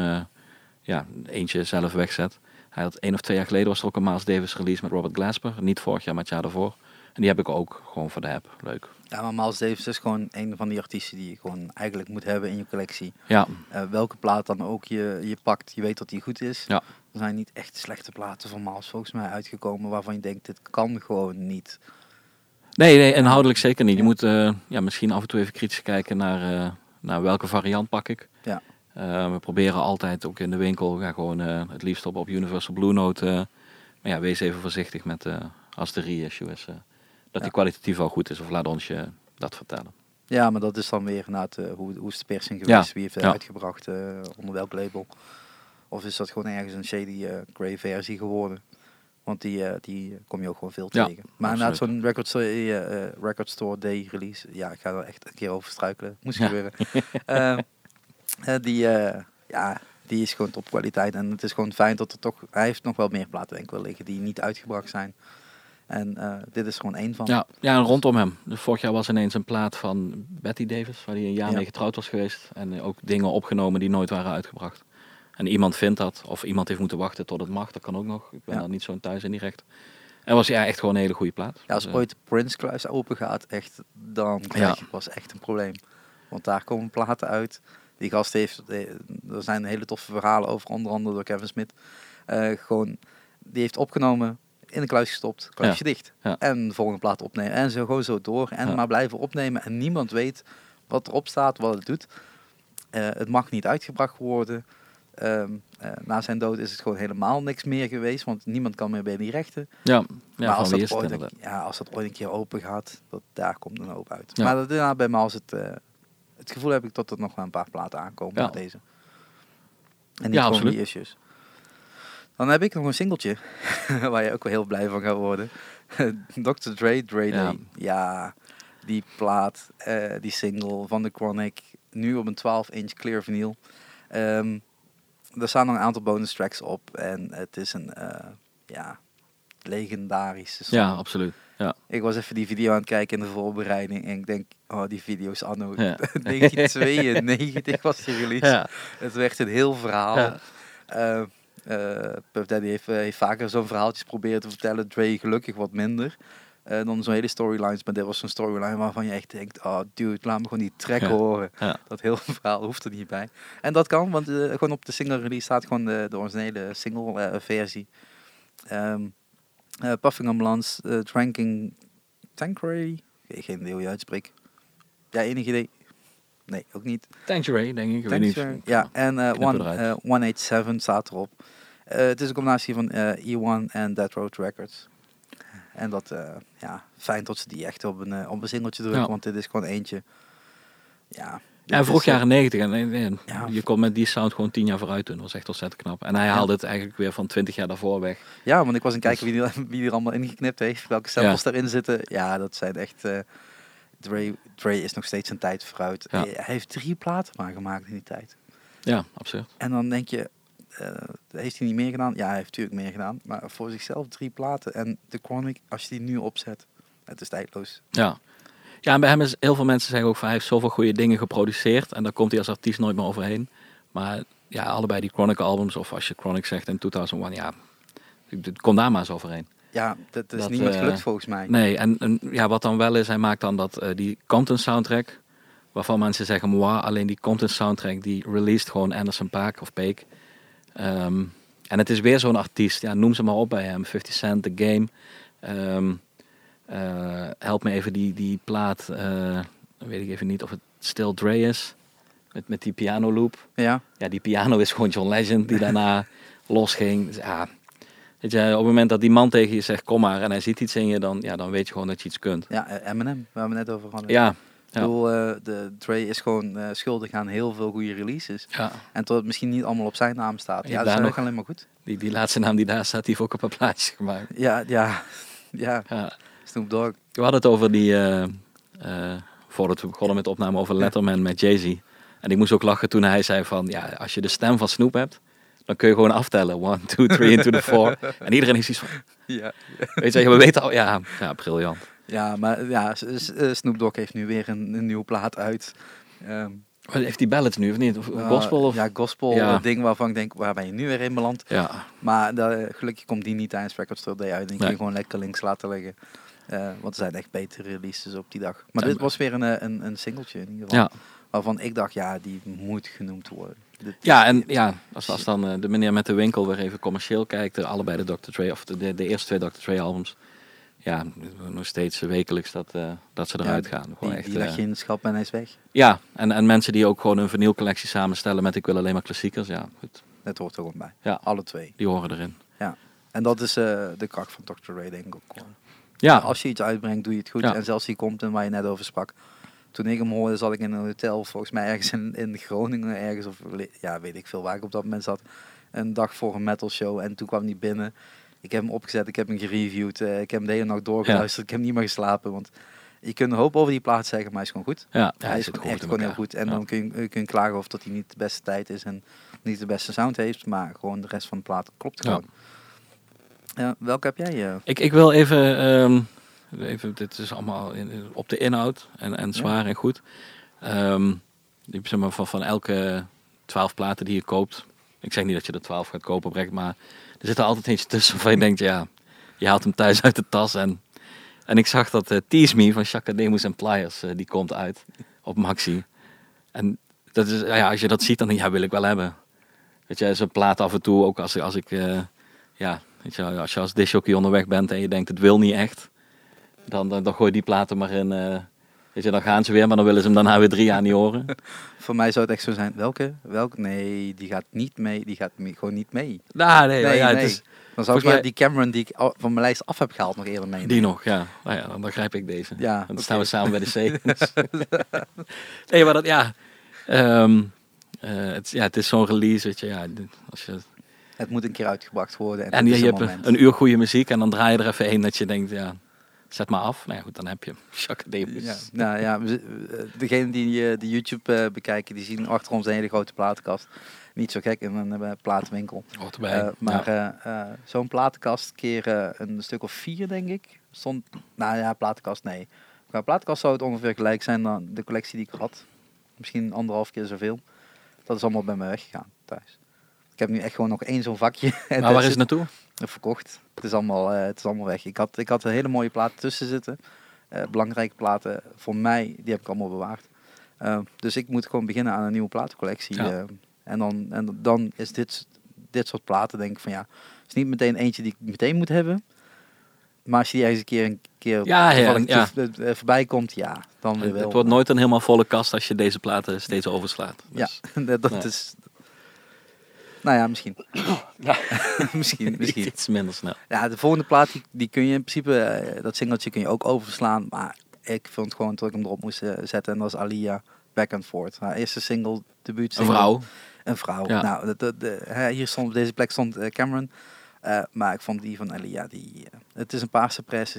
ja, eentje zelf wegzet. Hij had één of twee jaar geleden was er ook een Miles Davis release met Robert Glasper. Niet vorig jaar, maar het jaar daarvoor. En die heb ik ook gewoon voor de app. Leuk. Ja, maar Miles Davis is gewoon een van die artiesten die je gewoon eigenlijk moet hebben in je collectie. Ja, Eh, welke plaat dan ook je, je pakt, je weet dat die goed is. Ja. Er zijn niet echt slechte platen van Miles volgens mij uitgekomen waarvan je denkt, dit kan gewoon niet. Nee, nee, inhoudelijk zeker niet. Je moet eh, ja, misschien af en toe even kritisch kijken naar, eh, naar welke variant pak ik. Eh, we proberen altijd ook in de winkel ja, gewoon eh, het liefst op, op Universal Blue Note. eh, maar ja, wees even voorzichtig met als de reissue is. dat die kwalitatief wel goed is. Of laat ons je dat vertellen. Ja, maar dat is dan weer inderdaad, eh, hoe, hoe is de persing Ja, geweest, wie heeft het ja. uitgebracht, onder welk label. Of is dat gewoon ergens een shady grey versie geworden. Want die, die kom je ook gewoon veel tegen. Maar absoluut. zo'n record, store, record Store Day release, ja, ik ga er echt een keer over struikelen. Moest Ja. gebeuren. Die, eh, ja, die is gewoon topkwaliteit. En het is gewoon fijn dat er toch, hij heeft nog wel meer platen denk ik wel liggen die niet uitgebracht zijn. En eh, dit is gewoon één van. Ja, ja, en rondom hem. Dus vorig jaar was ineens een plaat van Betty Davis, waar hij een jaar Ja. mee getrouwd was geweest. En ook dingen opgenomen die nooit waren uitgebracht. En iemand vindt dat, of iemand heeft moeten wachten tot het mag, dat kan ook nog. Ik ben Ja. daar niet zo thuis in direct. En was ja echt gewoon een hele goede plaat. Ja, als Dus, eh, ooit de Prince kluis open gaat, echt, dan krijg je pas echt een probleem. Want daar komen platen uit. Die gast heeft, eh, er zijn hele toffe verhalen over, onder andere door Kevin Smith. Eh, gewoon, die heeft opgenomen, in de kluis gestopt, kluisje dicht. Ja. En de volgende plaat opnemen. En zo gewoon zo door. En Ja. maar blijven opnemen. En niemand weet wat erop staat, wat het doet. Eh, het mag niet uitgebracht worden. Ehm, eh, na zijn dood is het gewoon helemaal niks meer geweest. Want niemand kan meer bij die rechten ja, ja maar als dat, ooit ja, als dat ooit een keer open gaat, dat, daar komt een hoop uit. Maar dat, ja, bij mij als het, het gevoel heb ik dat er nog wel een paar platen aankomen Ja. met deze. En niet Ja, gewoon die issues. Dan heb ik nog een singeltje, waar je ook wel heel blij van gaat worden. Dr. Dre, Dre Ja. Day. Ja, die plaat, eh, die single van The Chronic, nu op een 12-inch clear vinyl. Ehm, er staan nog een aantal bonus tracks op en het is een, eh, ja, legendarische song. Ja, absoluut. Ja. Ik was even die video aan het kijken in de voorbereiding en ik denk, oh die video is anno Ja. 1992 was die release. Ja. Het werd een heel verhaal. Ja. Eh, eh, Puff Daddy heeft, eh, heeft vaker zo'n verhaaltjes proberen te vertellen. Dre gelukkig wat minder. dan zo'n hele storylines. Maar dit was zo'n storyline waarvan je echt denkt... Oh dude, laat me gewoon die track Ja. horen. Ja. Dat hele verhaal hoeft er niet bij. En dat kan, want gewoon op de single release staat gewoon de, de originele single versie. Ehm eh, Puffing Ambulance, eh, Dranking Tanqueray. Geen idee hoe je uitspreekt. Ja, enig idee? Nee, ook niet. Thanks Ray, denk ik. ik. weet niet. Ja, en Knippen one, eruit. eh, 187 staat erop. Het is een combinatie van eh, E1 en Dead Road Records. En dat, ja, fijn dat ze die echt op een, op een singeltje drukken, Ja. want dit is gewoon eentje. Ja, Ja, vroeg eh, jaren 90 en, en- Ja. je kon met die sound gewoon tien jaar vooruit doen. Dat was echt ontzettend knap. En hij haalde het eigenlijk weer van 20 jaar daarvoor weg. Ja, want ik was aan het kijken wie, er- wie er allemaal ingeknipt heeft, welke samples daarin zitten. Ja, dat zijn echt... eh Dre, Dre is nog steeds een tijd vooruit. Hij heeft drie platen maar gemaakt in die tijd. Ja, absurd. En dan denk je, eh, heeft hij niet meer gedaan? Ja, hij heeft natuurlijk meer gedaan. Maar voor zichzelf drie platen. En de Chronic, als je die nu opzet, het is tijdloos. Ja. Ja, en bij hem is heel veel mensen zeggen ook van hij heeft zoveel goede dingen geproduceerd en daar komt hij als artiest nooit meer overheen. Maar ja, allebei die Chronic albums of als je Chronic zegt in 2001, ja, het komt daar maar eens overheen. Ja, dat is Dat, niemand eh, gelukt volgens mij. Nee, en, en ja, wat dan wel is, hij maakt dan dat eh, die Compton soundtrack, waarvan mensen zeggen, moi, alleen die Compton soundtrack die released gewoon Anderson Paak of Peek. Ehm, en het is weer zo'n artiest, ja, noem ze maar op bij hem, 50 Cent, The Game. Ehm, eh, help me even die, die plaat, eh, weet ik even niet of het Still Dre is. Met, met die piano loop. Ja, Ja, die piano is gewoon John Legend die daarna losging. Dus ja, weet je, op het moment dat die man tegen je zegt kom maar en hij ziet iets in je, dan, ja, dan weet je gewoon dat je iets kunt. ja eh, Eminem, waar we net over hadden. Ja, Ik bedoel, eh, de Dre is gewoon schuldig aan heel veel goede releases. ja. En tot het misschien niet allemaal op zijn naam staat. Ja, Ja, dat is nog. alleen maar goed. Die, die laatste naam die daar staat, die heeft ook op een plaatje gemaakt. Ja, ja, ja. Ja. Snoop Dogg. We hadden het over die, eh, eh, voordat we begonnen met de opname, over Letterman met Jay-Z. En ik moest ook lachen toen hij zei van, ja, als je de stem van Snoop hebt, dan kun je gewoon aftellen. One, two, three, into the four. En iedereen is iets van, Ja. weet je, we weten al, ja, ja, briljant. Ja, maar ja, eh, Snoop Dogg heeft nu weer een, een nieuwe plaat uit. Ehm, Heeft die ballads nu of niet? Of, uh, gospel? Of? Ja, gospel. Ja. Ding waarvan ik denk, waar ben je nu weer in beland? ja. Maar dat, gelukkig komt die niet tijdens Record Store Day uit. En kun je gewoon lekker links laten liggen. Eh, want er zijn echt betere releases op die dag. Maar Ja, dit was weer een, eh, een, een singeltje in ieder geval. Ja. Waarvan ik dacht, ja, die moet genoemd worden. Dit- Ja, en ja, als, als dan eh, de meneer met de winkel weer even commercieel kijkt, allebei de Dr. Dre, of de, de, de eerste twee Dr. Dre albums, ja, nog steeds wekelijks dat, dat ze Ja, eruit gaan. Gewoon die, echt, die leg je in het schap en hij is weg. ja, en, en mensen die ook gewoon een vinylcollectie samenstellen met ik wil alleen maar klassiekers, ja, goed, Dat hoort er gewoon bij. Ja. Alle twee. die horen erin. En dat is de kracht van Dr. Ray, denk ik ook. gewoon. Ja, Als je iets uitbrengt, doe je het goed. Ja. En zelfs die komt en waar je net over sprak. Toen ik hem hoorde, zat ik in een hotel, volgens mij ergens in, in Groningen, ergens of ja, weet ik veel waar ik op dat moment zat. Een dag voor een metal show en toen kwam hij binnen. Ik heb hem opgezet, ik heb hem gereviewd, eh, ik heb hem de hele nacht doorgeluisterd, ik heb niet meer geslapen. Want je kunt een hoop over die plaat zeggen, maar hij is gewoon goed. ja, hij is gewoon echt gewoon heel goed. En Ja. dan kun je, kun je klagen of dat hij niet de beste tijd is en niet de beste sound heeft, maar gewoon de rest van de plaat klopt gewoon. Ja, welke heb jij? eh? Ik, ik wil even, ehm, even, dit is allemaal in, op de inhoud en, en zwaar en goed. Ik zeg maar, van, van elke twaalf platen die je koopt, ik zeg niet dat je er twaalf gaat kopen, Brecht, maar er zit er altijd eentje tussen waarvan je denkt, ja, je haalt hem thuis uit de tas. En, en ik zag dat eh, Tease Me van Chaka Demus en Pliers, eh, die komt uit op Maxi. En dat is, ja, als je dat ziet, dan ja, wil ik wel hebben. Weet je, zo'n plaat af en toe, ook als, als ik, ja, weet je, als je als disjockey onderweg bent en je denkt, het wil niet echt, dan, dan, dan gooi je die platen maar in. eh, weet je, dan gaan ze weer, maar dan willen ze hem daarna weer drie jaar niet horen. Voor mij zou het echt zo zijn. Welke? Welke? Nee, die gaat niet mee. Die gaat gewoon niet mee. Nou, nee, maar ja, nee. het is Dan zou ik mij- weer die Cameron die ik van mijn lijst af heb gehaald nog eerder mee. die nog, ja. Nou ja, dan begrijp ik deze. Ja, dan staan we samen bij de C. nee, maar dat, ja. ehm, eh, het, ja, het is zo'n release, weet je. Ja, als je, Het moet een keer uitgebracht worden. En, en je, hebt een, een uur goede muziek en dan draai je er even één dat je denkt, ja, zet maar af. Nou ja, goed, dan heb je. Jacques Davis. Ja, nou ja, eh, degenen die eh, de YouTube eh, bekijken, die zien achter ons een hele grote platenkast. Niet zo gek in een platenwinkel. Hoort erbij. Eh, maar Ja. zo'n platenkast keer een stuk of vier, denk ik. Stond, nou ja, platenkast, nee. Qua platenkast zou het ongeveer gelijk zijn dan de collectie die ik had. Misschien anderhalf keer zoveel. Dat is allemaal bij me weggegaan thuis. Ik heb nu echt gewoon nog één zo'n vakje. Maar waar is het naartoe? verkocht. Het is allemaal, eh, het is allemaal weg. Ik had, ik had een hele mooie platen tussen zitten. Eh, belangrijke platen voor mij, die heb ik allemaal bewaard. Eh, dus ik moet gewoon beginnen aan een nieuwe platencollectie. Ja. en dan, en dan is dit, dit soort platen denk ik van ja, het is niet meteen eentje die ik meteen moet hebben. Maar als je die ergens een keer een keer Ja, ja, ja. voorbij komt, ja, dan weer Het, wel. het wordt nooit een helemaal volle kast als je deze platen steeds overslaat. Ja, Dus, dat, dat Ja. is. Nou ja, misschien. Ja. misschien, misschien. Iets minder snel. Ja, de volgende plaat die, die kun je in principe, eh, dat singeltje kun je ook overslaan. Maar ik vond gewoon dat ik hem erop moest eh, zetten. En dat was Alia Back and Forth. Haar eerste single, debuut Een vrouw. Een vrouw. Ja. Nou, de- hier stond, op deze plek stond eh, Cameron. Maar ik vond die van Alia, die, het is een paarse pers,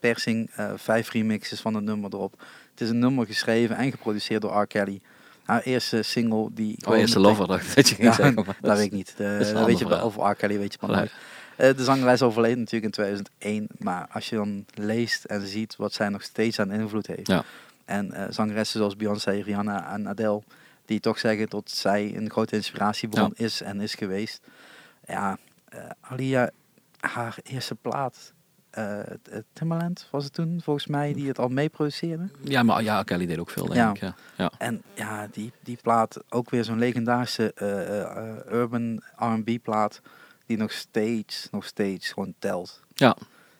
persing, vijf remixes van het nummer erop. Het is een nummer geschreven en geproduceerd door R. Kelly. Haar eerste single die... Oh, eerste meteen- lover dat je ging Ja, zeggen. maar dat weet ik niet. De, is weet je, verhaal. over R. Kelly weet je maar Nee. nooit. Eh, de zangeres overleed natuurlijk in 2001. Maar als je dan leest en ziet wat zij nog steeds aan invloed heeft. Ja. En eh, zangeressen zoals Beyoncé, Rihanna en Adele. Die toch zeggen dat zij een grote inspiratiebron is en is geweest. Ja, eh, Alia, haar eerste plaat. Eh, eh, Timbaland was het toen volgens mij die het al mee produceerde. Ja, maar ja, Kelly deed ook veel, denk Ja. ik. Ja. Ja. En ja, die, die plaat, ook weer zo'n legendarische eh, urban R&B plaat, die nog steeds, nog steeds gewoon telt. ja.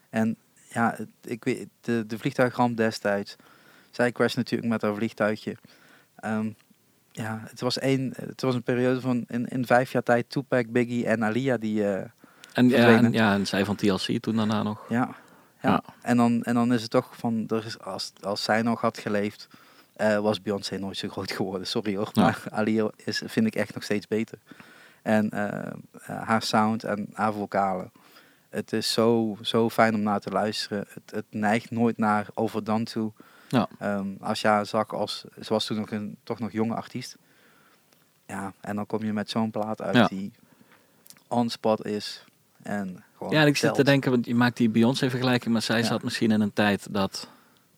En ja, ik weet, de, de vliegtuigramp destijds, zij crasht natuurlijk met haar vliegtuigje. Ehm, ja, het was, één, het was een periode van in, in vijf jaar tijd Tupac, Biggie en Alia die... eh, En, ja, en, ja, en zij van TLC toen daarna nog. Ja, ja. Ja. En, dan, en dan is het toch van, er is, als, als zij nog had geleefd, eh, was Beyoncé nooit zo groot geworden. Sorry hoor, Ja. maar Alia is, vind ik echt nog steeds beter. En eh, eh, haar sound en haar vocalen, het is zo, zo fijn om naar te luisteren. Het, het neigt nooit naar overdone toe. Ja. Ehm, als je haar zag als, ze was toen nog een toch nog jonge artiest. Ja, en dan kom je met zo'n plaat uit die on spot is. En gewoon Ja, en ik zit te denken, want je maakt die Beyoncé-vergelijking, maar zij Ja. zat misschien in een tijd dat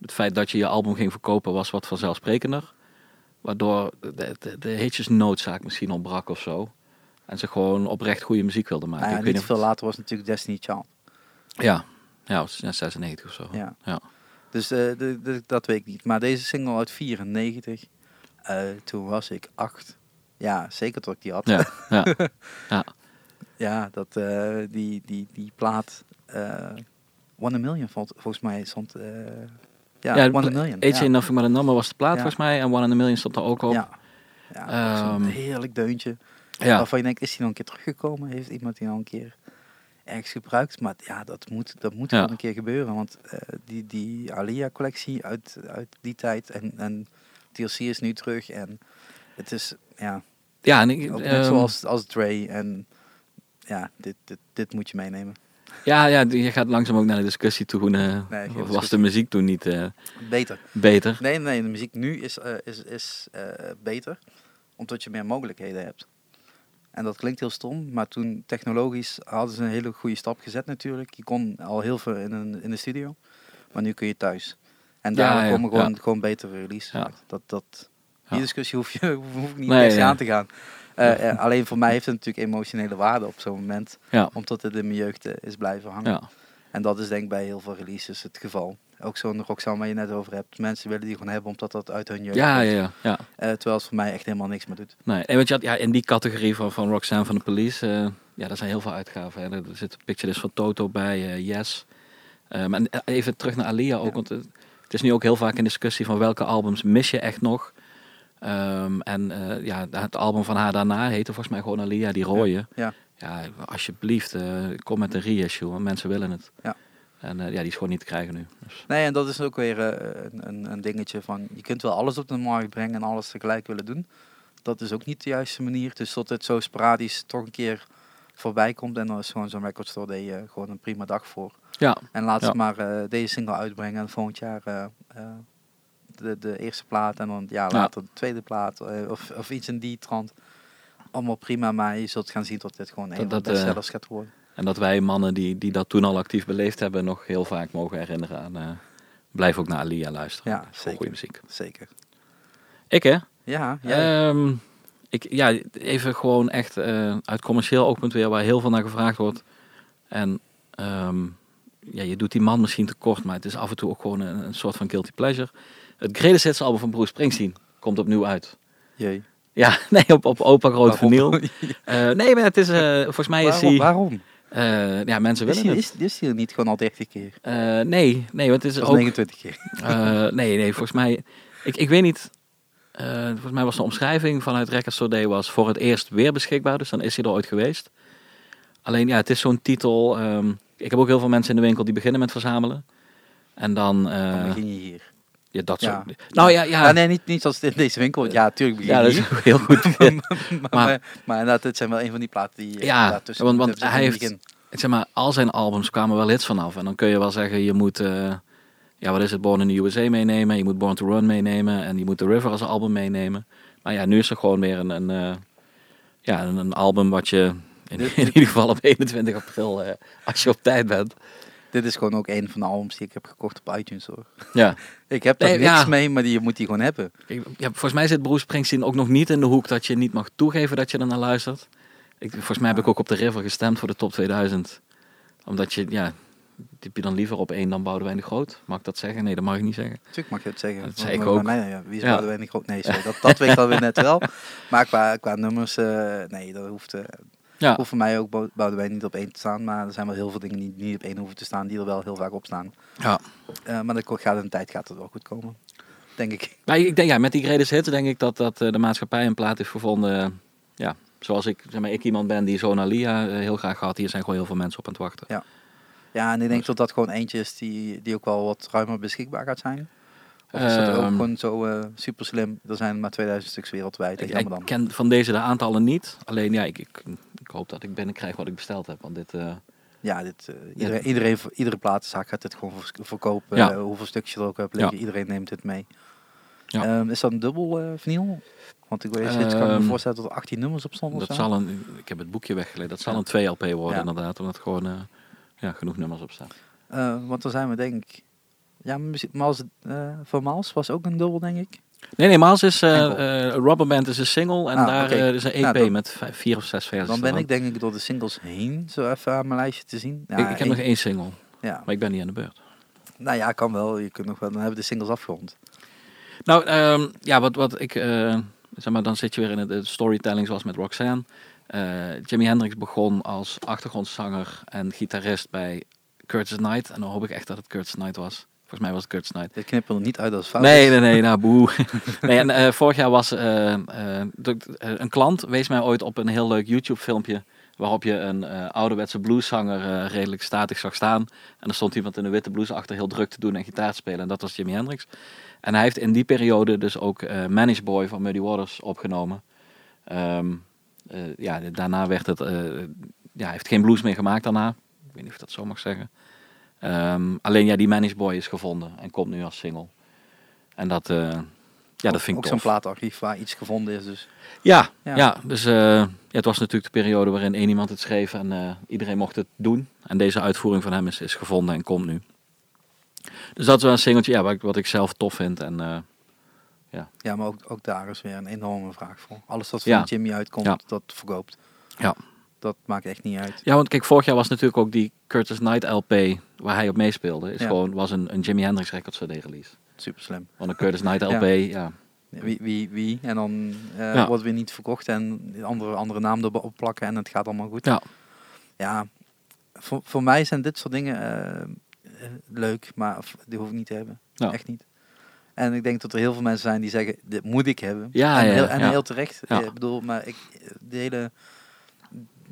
het feit dat je je album ging verkopen was wat vanzelfsprekender. Waardoor de, de, de hitjes noodzaak misschien ontbrak of zo. En ze gewoon oprecht goede muziek wilde maken. Nou ja, ik weet niet veel later was natuurlijk Destiny Child. Ja, ja, was- ja, 96 of zo. Ja. Ja. Dus eh, de, de- dat weet ik niet. Maar deze single uit 94, eh, toen was ik acht. Ja, zeker dat ik die had. Ja, ja. ja. Ja, dat, eh, die, die, die plaat eh One a Million vond, volgens mij stond... eh ja, Ja, One a Million. AJ ja. Nothing But A Number was de plaat Ja. volgens mij. En One in a Million stond er ook op. Ja, ja zo'n Ehm, heerlijk deuntje. Ja. Waarvan je denkt, is hij nog een keer teruggekomen? Heeft iemand die al een keer ergens gebruikt? Maar ja, dat moet, dat moet gewoon een keer gebeuren. Want die, die Alia-collectie uit, uit die tijd en, en TLC is nu terug. En het is, ja, Ja, en ik, net ehm, zoals als Dre. En ja, dit, dit, dit moet je meenemen. ja, ja, je gaat langzaam ook naar de discussie toe. Nee, geen was de muziek toen niet eh, Beter. beter? Nee, nee, de muziek nu is, eh, is, is beter. Omdat je meer mogelijkheden hebt. En dat klinkt heel stom, maar toen technologisch hadden ze een hele goede stap gezet natuurlijk. Je kon al heel veel in, een, in de studio, maar nu kun je thuis. En daar ja, komen gewoon, ja. gewoon betere releases. Dat, dat, die discussie hoef, je, hoef ik niet Nee, aan te gaan. Eh, eh, alleen voor mij heeft het natuurlijk emotionele waarde op zo'n moment. Ja. Omdat het in mijn jeugd eh, is blijven hangen. Ja. En dat is denk ik bij heel veel releases het geval. Ook zo'n Roxanne waar je net over hebt. Mensen willen die gewoon hebben omdat dat uit hun jeugd Ja, komt. ja, ja, ja. Terwijl het voor mij echt helemaal niks meer doet. Nee, en want je had, ja, in die categorie van, van Roxanne van de Police, ja, daar zijn heel veel uitgaven. Hè. Er zit een picture van Toto bij, Yes. En even terug naar Alia ook, want het, het is nu ook heel vaak in discussie van welke albums mis je echt nog. Ehm, en eh, ja, het album van haar daarna heette volgens mij gewoon Alia, die rode. Ja. Ja, alsjeblieft, eh, kom met een reissue, want mensen willen het. Ja. En eh, ja, die is gewoon niet te krijgen nu. Dus, Nee, en dat is ook weer een, een, een dingetje van... Je kunt wel alles op de markt brengen en alles tegelijk willen doen. Dat is ook niet de juiste manier. Dus tot het zo sporadisch toch een keer voorbij komt. En dan is gewoon zo'n record store day, gewoon een prima dag voor. ja, En laat Ja. ze maar deze single uitbrengen en volgend jaar de, de eerste plaat en dan ja, Ja. later de tweede plaat eh, of, of iets in die trant. Allemaal prima, maar je zult gaan zien dat dit gewoon een Dat- van de eh, gaat worden. En dat wij mannen die, die dat toen al actief beleefd hebben, nog heel vaak mogen herinneren aan. eh, blijf ook naar Alia luisteren. Ja, zeker. Goede muziek. Zeker. Ik hè? Ja. Ehm, ik, ja, even gewoon echt uit commercieel oogpunt weer, waar heel veel naar gevraagd wordt. En ehm, ja, je doet die man misschien tekort, maar het is af en toe ook gewoon een, een soort van guilty pleasure. Het Greatest Hits album van Bruce Springsteen komt opnieuw uit. Jee. Ja, nee, op, op opa groot vinyl. Eh, nee, maar het is, eh, volgens mij is waarom? hij... waarom? eh, ja, mensen Is willen hij, het. is, is niet gewoon al 30 keer? Nee, nee, want het is Of ook... 29 keer? Nee, nee, volgens mij... Ik, ik weet niet... volgens mij was de omschrijving vanuit Record Store Day was voor het eerst weer beschikbaar. Dus dan is hij er ooit geweest. Alleen ja, het is zo'n titel... ehm, ik heb ook heel veel mensen in de winkel die beginnen met verzamelen. En dan... Dan begin je hier. Ja, dat Ja. soort... Nou ja, ja. Ja. nee, niet, niet zoals in deze winkel. Ja, tuurlijk begin ja, dat is ook heel goed. maar, Maar- maar, maar inderdaad, het zijn wel een van die platen die eh, Ja, daartussen want- want hij heeft- begin. zeg maar, al zijn albums kwamen wel hits vanaf. En dan kun je wel zeggen, je moet, eh, ja, wat is het, Born in the USA meenemen. Je moet Born to Run meenemen. En je moet The River als album meenemen. Maar ja, nu is er gewoon weer een, een, eh, ja, een, een album wat je in, ieder geval op 21 april, eh, als je op tijd bent. Dit is gewoon ook een van de albums die ik heb gekocht op iTunes hoor. Ja. Ik heb daar Nee, niks ja. mee, maar die, je moet die gewoon hebben. Kijk, ja, volgens mij zit Bruce Springsteen ook nog niet in de hoek dat je niet mag toegeven dat je er naar luistert. Ik, volgens mij heb ik ook op The River gestemd voor de top 2000. Omdat je, ja, die heb je dan liever op één dan Boudewijn de Groot. Mag ik dat zeggen? Nee, dat mag ik niet zeggen. Natuurlijk mag je het zeggen. Dat zei ik ook. bij mij, ja, wie is Ja. Boudewijn de Groot? Nee, sorry, dat, dat weet ik alweer net wel. Maar qua, qua nummers, eh, nee, dat hoeft, eh, Ja, hoeft voor mij ook Bou- Boudewijn niet op één te staan. Maar er zijn wel heel veel dingen die niet op één hoeven te staan, die er wel heel vaak op staan. ja. Eh, maar dat gaat in de tijd gaat het wel goed komen. denk ik. Maar ik denk, ja, met die Greatest Hits denk ik dat, dat eh, de maatschappij een plaat heeft gevonden. ja, zoals ik, zeg maar, ik iemand ben die Zona Lia eh, heel graag had. Hier zijn gewoon heel veel mensen op aan het wachten. Ja. Ja, en ik denk Dus- dat dat gewoon eentje is die, die ook wel wat ruimer beschikbaar gaat zijn. Of is dat ook Ehm, gewoon zo eh, super slim? Er zijn maar 2000 stuks wereldwijd. Ik, ik ken van deze de aantallen niet. Alleen ja, ik, ik, ik hoop dat ik binnenkrijg wat ik besteld heb. Want dit, eh, Ja, dit, eh, iedereen, iedereen, iedere platenzaak gaat dit gewoon verkopen. Ja. eh, hoeveel stukjes je er ook hebt liggen. Iedereen neemt dit mee. Ja. Ehm, is dat een dubbel vinyl? Want ik weet dit kan me Ehm, voorstellen dat er 18 nummers op stonden. dat zal een, ik heb het boekje weggelegd. Dat zal een 2 LP worden inderdaad. Omdat gewoon ja, genoeg nummers op staan. Want dan zijn we denk ik... Ja, Miles, eh voor Miles was ook een dubbel, denk ik. Nee, nee, Maals is... eh Enkel. eh, Rubberband is een single. En Ah, daar eh, is een EP met vijf- vier of zes versies. Dan ben ik denk ik door de singles heen, zo even aan mijn lijstje te zien. Ja, ik, ik heb nog één single. Ja, Maar ik ben niet aan de beurt. nou ja, kan wel. Je kunt nog wel. Dan hebben we de singles afgerond. Nou, ehm, ja, wat, wat ik... eh, zeg maar, dan zit je weer in het- de storytelling zoals met Roxanne. Eh Jimi Hendrix begon als achtergrondzanger en gitarist bij Curtis Knight. En dan hoop ik echt dat het Curtis Knight was. Volgens mij was het Curtis Knight. Dit knippen er niet uit als fout. Nee, nee, nee, nou boe. nee, en eh, vorig jaar was eh, eh, een klant, wees mij ooit op een heel leuk YouTube filmpje. Waarop je een ouderwetse blueszanger eh, redelijk statig zag staan. En er stond iemand in een witte blouse achter heel druk te doen en gitaar te spelen. En dat was Jimi Hendrix. En hij heeft in die periode dus ook eh Manish Boy van Muddy Waters opgenomen. Ehm, eh, ja, daarna werd het... ja, hij heeft geen blues meer gemaakt daarna. Ik weet niet of ik dat zo mag zeggen. Ehm, alleen ja, die Manish Boy is gevonden en komt nu als single. En dat, eh, ja, dat vind ik Ook zo'n plaatarchief waar iets gevonden is. Dus Ja, Ja. ja. dus eh, ja, het was natuurlijk de periode waarin één iemand het schreef en eh, iedereen mocht het doen. En deze uitvoering van hem is, is gevonden en komt nu. Dus dat is wel een singeltje ja, wat, ik, wat ik zelf tof vind. En eh, ja, maar ook, ook daar is weer een enorme vraag voor. Alles wat van Ja. Jimmy uitkomt, Ja. dat verkoopt. Ja. Dat maakt echt niet uit. ja, want kijk, vorig jaar was natuurlijk ook die Curtis Knight LP waar hij op meespeelde. Is Ja. gewoon, was een, een Jimi Hendrix Records CD release. Super slim. Want een Curtis Knight LP, ja. Wie, wie, wie. En dan eh, Ja. wordt weer niet verkocht en andere, andere naam erop plakken en het gaat allemaal goed. Ja. Ja, voor, voor mij zijn dit soort dingen eh, eh, leuk, maar die hoef ik niet te hebben. Echt niet. En ik denk dat er heel veel mensen zijn die zeggen, dit moet ik hebben. Ja, en heel, en heel terecht. Ja. Ik bedoel, maar ik, de hele,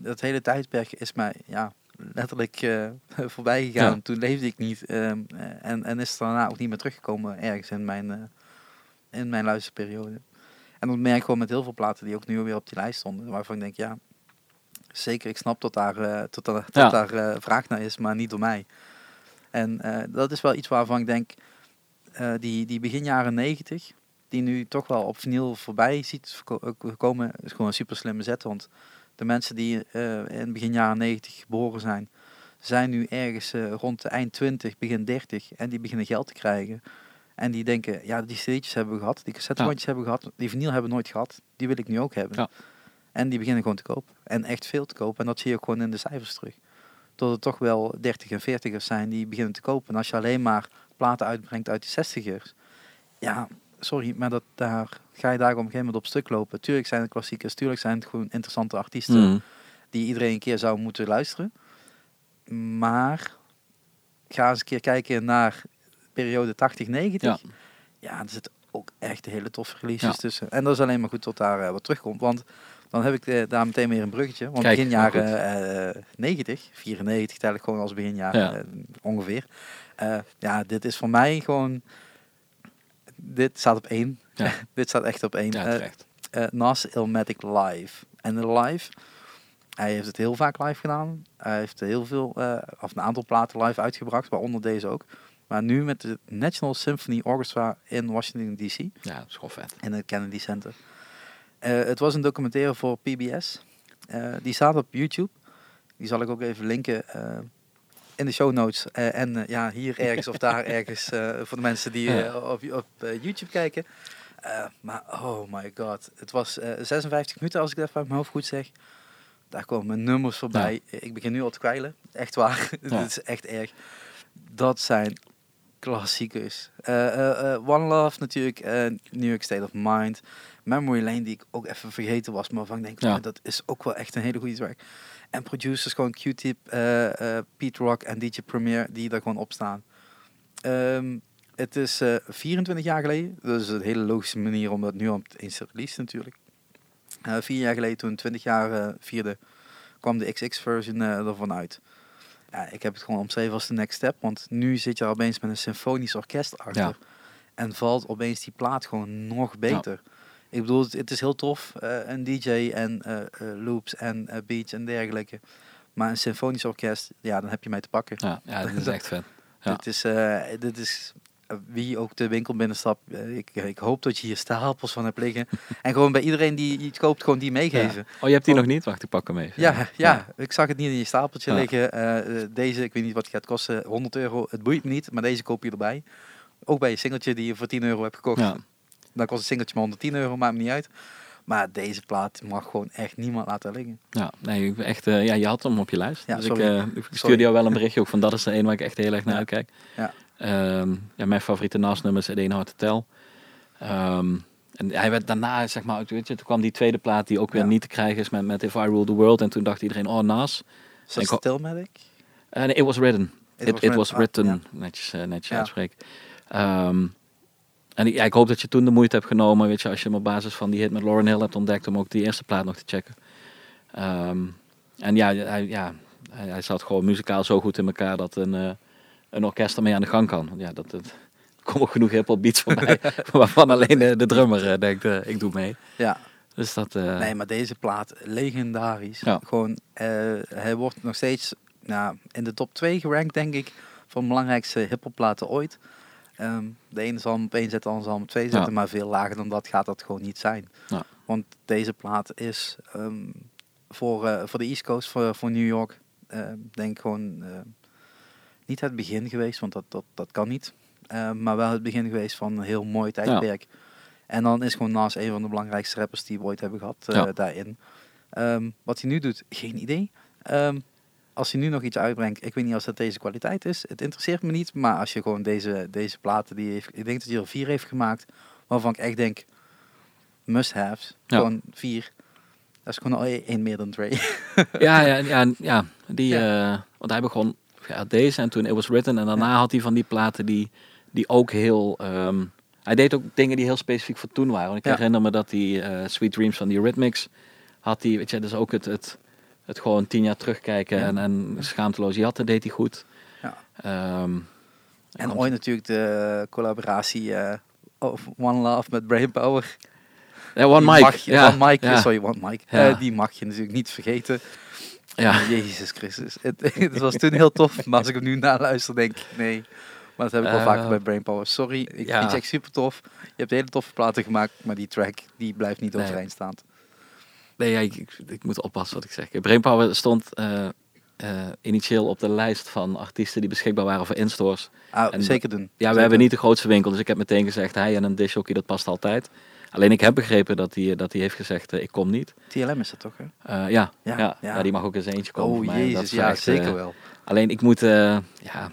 dat hele tijdperk is mij ja, letterlijk eh, voorbij gegaan. Ja. Toen leefde ik niet. ehm, eh, en, en is daarna ook niet meer teruggekomen ergens in mijn, eh, in mijn luisterperiode. En dat merk ik gewoon met heel veel platen die ook nu weer op die lijst stonden. Waarvan ik denk, ja, zeker, ik snap dat daar, tot daar, tot Ja. daar vraag naar is, maar niet door mij. En dat is wel iets waarvan ik denk, die, die begin jaren negentig, die nu toch wel op vinyl voorbij ziet komen, is gewoon een super slimme zet. Want de mensen die eh, in begin jaren 90 geboren zijn, zijn nu ergens eh, rond de eind 20, begin 30 en die beginnen geld te krijgen. En die denken, ja, die cd'tjes hebben we gehad, die cassettebandjes hebben we gehad, die vinyl hebben we nooit gehad, die wil ik nu ook hebben. Ja. En die beginnen gewoon te kopen. En echt veel te kopen. En dat zie je ook gewoon in de cijfers terug. Dat het toch wel 30 en 40ers zijn die beginnen te kopen. En als je alleen maar platen uitbrengt uit de 60ers, ja, sorry, maar dat, daar ga je daar op een gegeven moment op stuk lopen. Tuurlijk zijn het klassiekers, tuurlijk zijn het gewoon interessante artiesten Mm. die iedereen een keer zou moeten luisteren. Maar ga eens een keer kijken naar periode 80, 90. Ja. Ja, er zitten ook echt hele toffe releases Ja. tussen. En dat is alleen maar goed tot daar eh, wat terugkomt. Want dan heb ik eh, daar meteen weer een bruggetje. Want Kijk, begin jaren eh 90, 94 tel ik gewoon als beginjaren Ja. eh, ongeveer. Ja, dit is voor mij gewoon... Dit staat op één. Ja. dit staat echt op één. Ja, eh Nas Illmatic live. En de live, hij heeft het heel vaak live gedaan. Hij heeft heel veel, eh, of een aantal platen live uitgebracht, waaronder deze ook. Maar nu met de National Symphony Orchestra in Washington D.C. Ja, dat is gewoon vet. in het Kennedy Center. Het was een documentaire voor PBS. Die staat op YouTube. Die zal ik ook even linken in de show notes. Eh, en eh, ja, hier ergens of daar ergens eh, voor de mensen die op, op YouTube kijken. Maar oh my god, het was eh, 56 minuten als ik dat uit mijn hoofd goed zeg. Daar komen nummers voorbij. Ik begin nu al te kwijlen. Echt waar. Ja. Het is echt erg. Dat zijn klassiekers. Eh, One Love natuurlijk. New York State of Mind. Memory Lane die ik ook even vergeten was. Maar waarvan ik denk, Ja. "Oh, dat is ook wel echt een hele goede track. En producers gewoon Q-Tip, eh, eh, Pete Rock en DJ Premier die er gewoon op staan. Ehm, Het is eh, 24 jaar geleden. Is een hele logische manier om dat nu al eens te release natuurlijk. Eh, vier jaar geleden, toen 20 jaar eh, vierde, kwam de XX-version eh, ervan uit. Ja, ik heb het gewoon omschreven als de next step. Want nu zit je opeens met een symfonisch orkest achter. Ja. En valt opeens die plaat gewoon nog beter. Ik bedoel, het, het is heel tof. eh, een DJ en eh, eh, loops en beats en dergelijke. Maar een symfonisch orkest, ja, dan heb je mij te pakken. Ja, ja dat is echt vet. Ja. Dit is, dit is wie ook de winkel binnenstapt. ik, ik hoop dat je hier stapels van hebt liggen. en gewoon bij iedereen die iets koopt, gewoon die meegeven. Oh, je hebt die nog niet? Wacht, ik pak hem even. Ja, ja, ik zag het niet in je stapeltje liggen. Deze, ik weet niet wat die gaat kosten, 100 euro. Het boeit me niet, maar deze koop je erbij. Ook bij een singeltje die je voor 10 euro hebt gekocht. Dan kost een singeltje maar 110 euro, maakt me niet uit. Maar deze plaat mag gewoon echt niemand laten liggen. Ja, nee, ik ben echt, eh, ja, je had hem op je lijst. Ja, dus ik, eh, ik stuurde jou wel een berichtje ook van dat is de een waar ik echt heel erg naar uitkijk. Ja. Ehm, ja, mijn favoriete NAS-nummer is Eden Hard to Tell. Ehm, en hij werd daarna, zeg maar, weet je, toen kwam die tweede plaat die ook weer Ja. niet te krijgen is met, met If I Rule the World. En toen dacht iedereen, oh, NAS. Is dat Ik ho- Stillmatic? En nee, it was written. It It, was it was written. Ah, Netjes, eh, netjes Ja. uitspreken. En ik, ja, ik hoop dat je toen de moeite hebt genomen, weet je, als je hem op basis van die hit met Lauren Hill hebt ontdekt, om ook die eerste plaat nog te checken. Ehm, en ja, hij, ja hij, hij zat gewoon muzikaal zo goed in elkaar dat een, eh, een orkest ermee aan de gang kan. Ja, dat, dat, komen ook genoeg hip-hop beats voorbij, waarvan alleen de drummer eh, denkt, eh, ik doe mee. Ja. Dus dat, Nee, maar deze plaat, legendarisch. Ja. Gewoon, hij wordt nog steeds nou, in de top 2 gerankt, denk ik, van de belangrijkste hiphopplaten ooit. Ehm, de ene zal hem op één zetten, de andere zal hem op twee zetten, Ja. maar veel lager dan dat gaat dat gewoon niet zijn. Ja. Want deze plaat is ehm, voor, eh, voor de East Coast, voor, voor New York, eh, denk ik gewoon niet het begin geweest, want dat, dat, dat kan niet. Maar wel het begin geweest van een heel mooi tijdperk. En dan is gewoon naast een van de belangrijkste rappers die we ooit hebben gehad eh, daarin. Wat hij nu doet, geen idee. Als hij nu nog iets uitbrengt, ik weet niet of dat deze kwaliteit is. Het interesseert me niet, maar als je gewoon deze, deze platen, die heeft, ik denk dat hij er vier heeft gemaakt, waarvan ik echt denk, must-haves, Ja. gewoon vier. Dat is gewoon al één één meer dan Dre. Ja, ja, ja, ja. Die, Ja. eh, want hij begon ja, deze en toen It Was Written. En daarna had hij van die platen die, die ook heel... ehm, hij deed ook dingen die heel specifiek voor toen waren. Want ik herinner me dat die eh, Sweet Dreams van die Rhythmics had hij... Weet je, dus ook het, het, het gewoon tien jaar terugkijken Ja. en, en schaamteloos jatten deed hij goed. Ja. Ehm, en ooit natuurlijk de collaboratie eh, of One Love met Brainpower. Ja, One Die Mike. mag je- ja, One Mike, ja, sorry, One Mike. Eh, die mag je natuurlijk niet vergeten. ja. Jezus Christus. Het, het was toen heel tof, maar als ik hem nu naluister, denk ik nee. Maar dat heb ik wel Eh, vaker bij Brainpower. Sorry, ik ja. vind je echt super tof. Je hebt hele toffe platen gemaakt, maar die track die blijft niet overeind staan. Nee, ja, ik, ik, ik moet oppassen wat ik zeg. Brainpower stond eh, eh, initieel op de lijst van artiesten die beschikbaar waren voor instores. Ah, En zeker doen. Ja, Zeker we hebben niet de grootste winkel, dus ik heb meteen gezegd, hij en een dishhockey, dat past altijd. Alleen ik heb begrepen dat hij, dat hij heeft gezegd, eh, ik kom niet. TLM is dat toch, hè? Ja, Ja, ja, ja. ja, die mag ook eens eentje komen. Oh. Dat jezus, is ja, echt, zeker wel. Alleen ik moet, ja,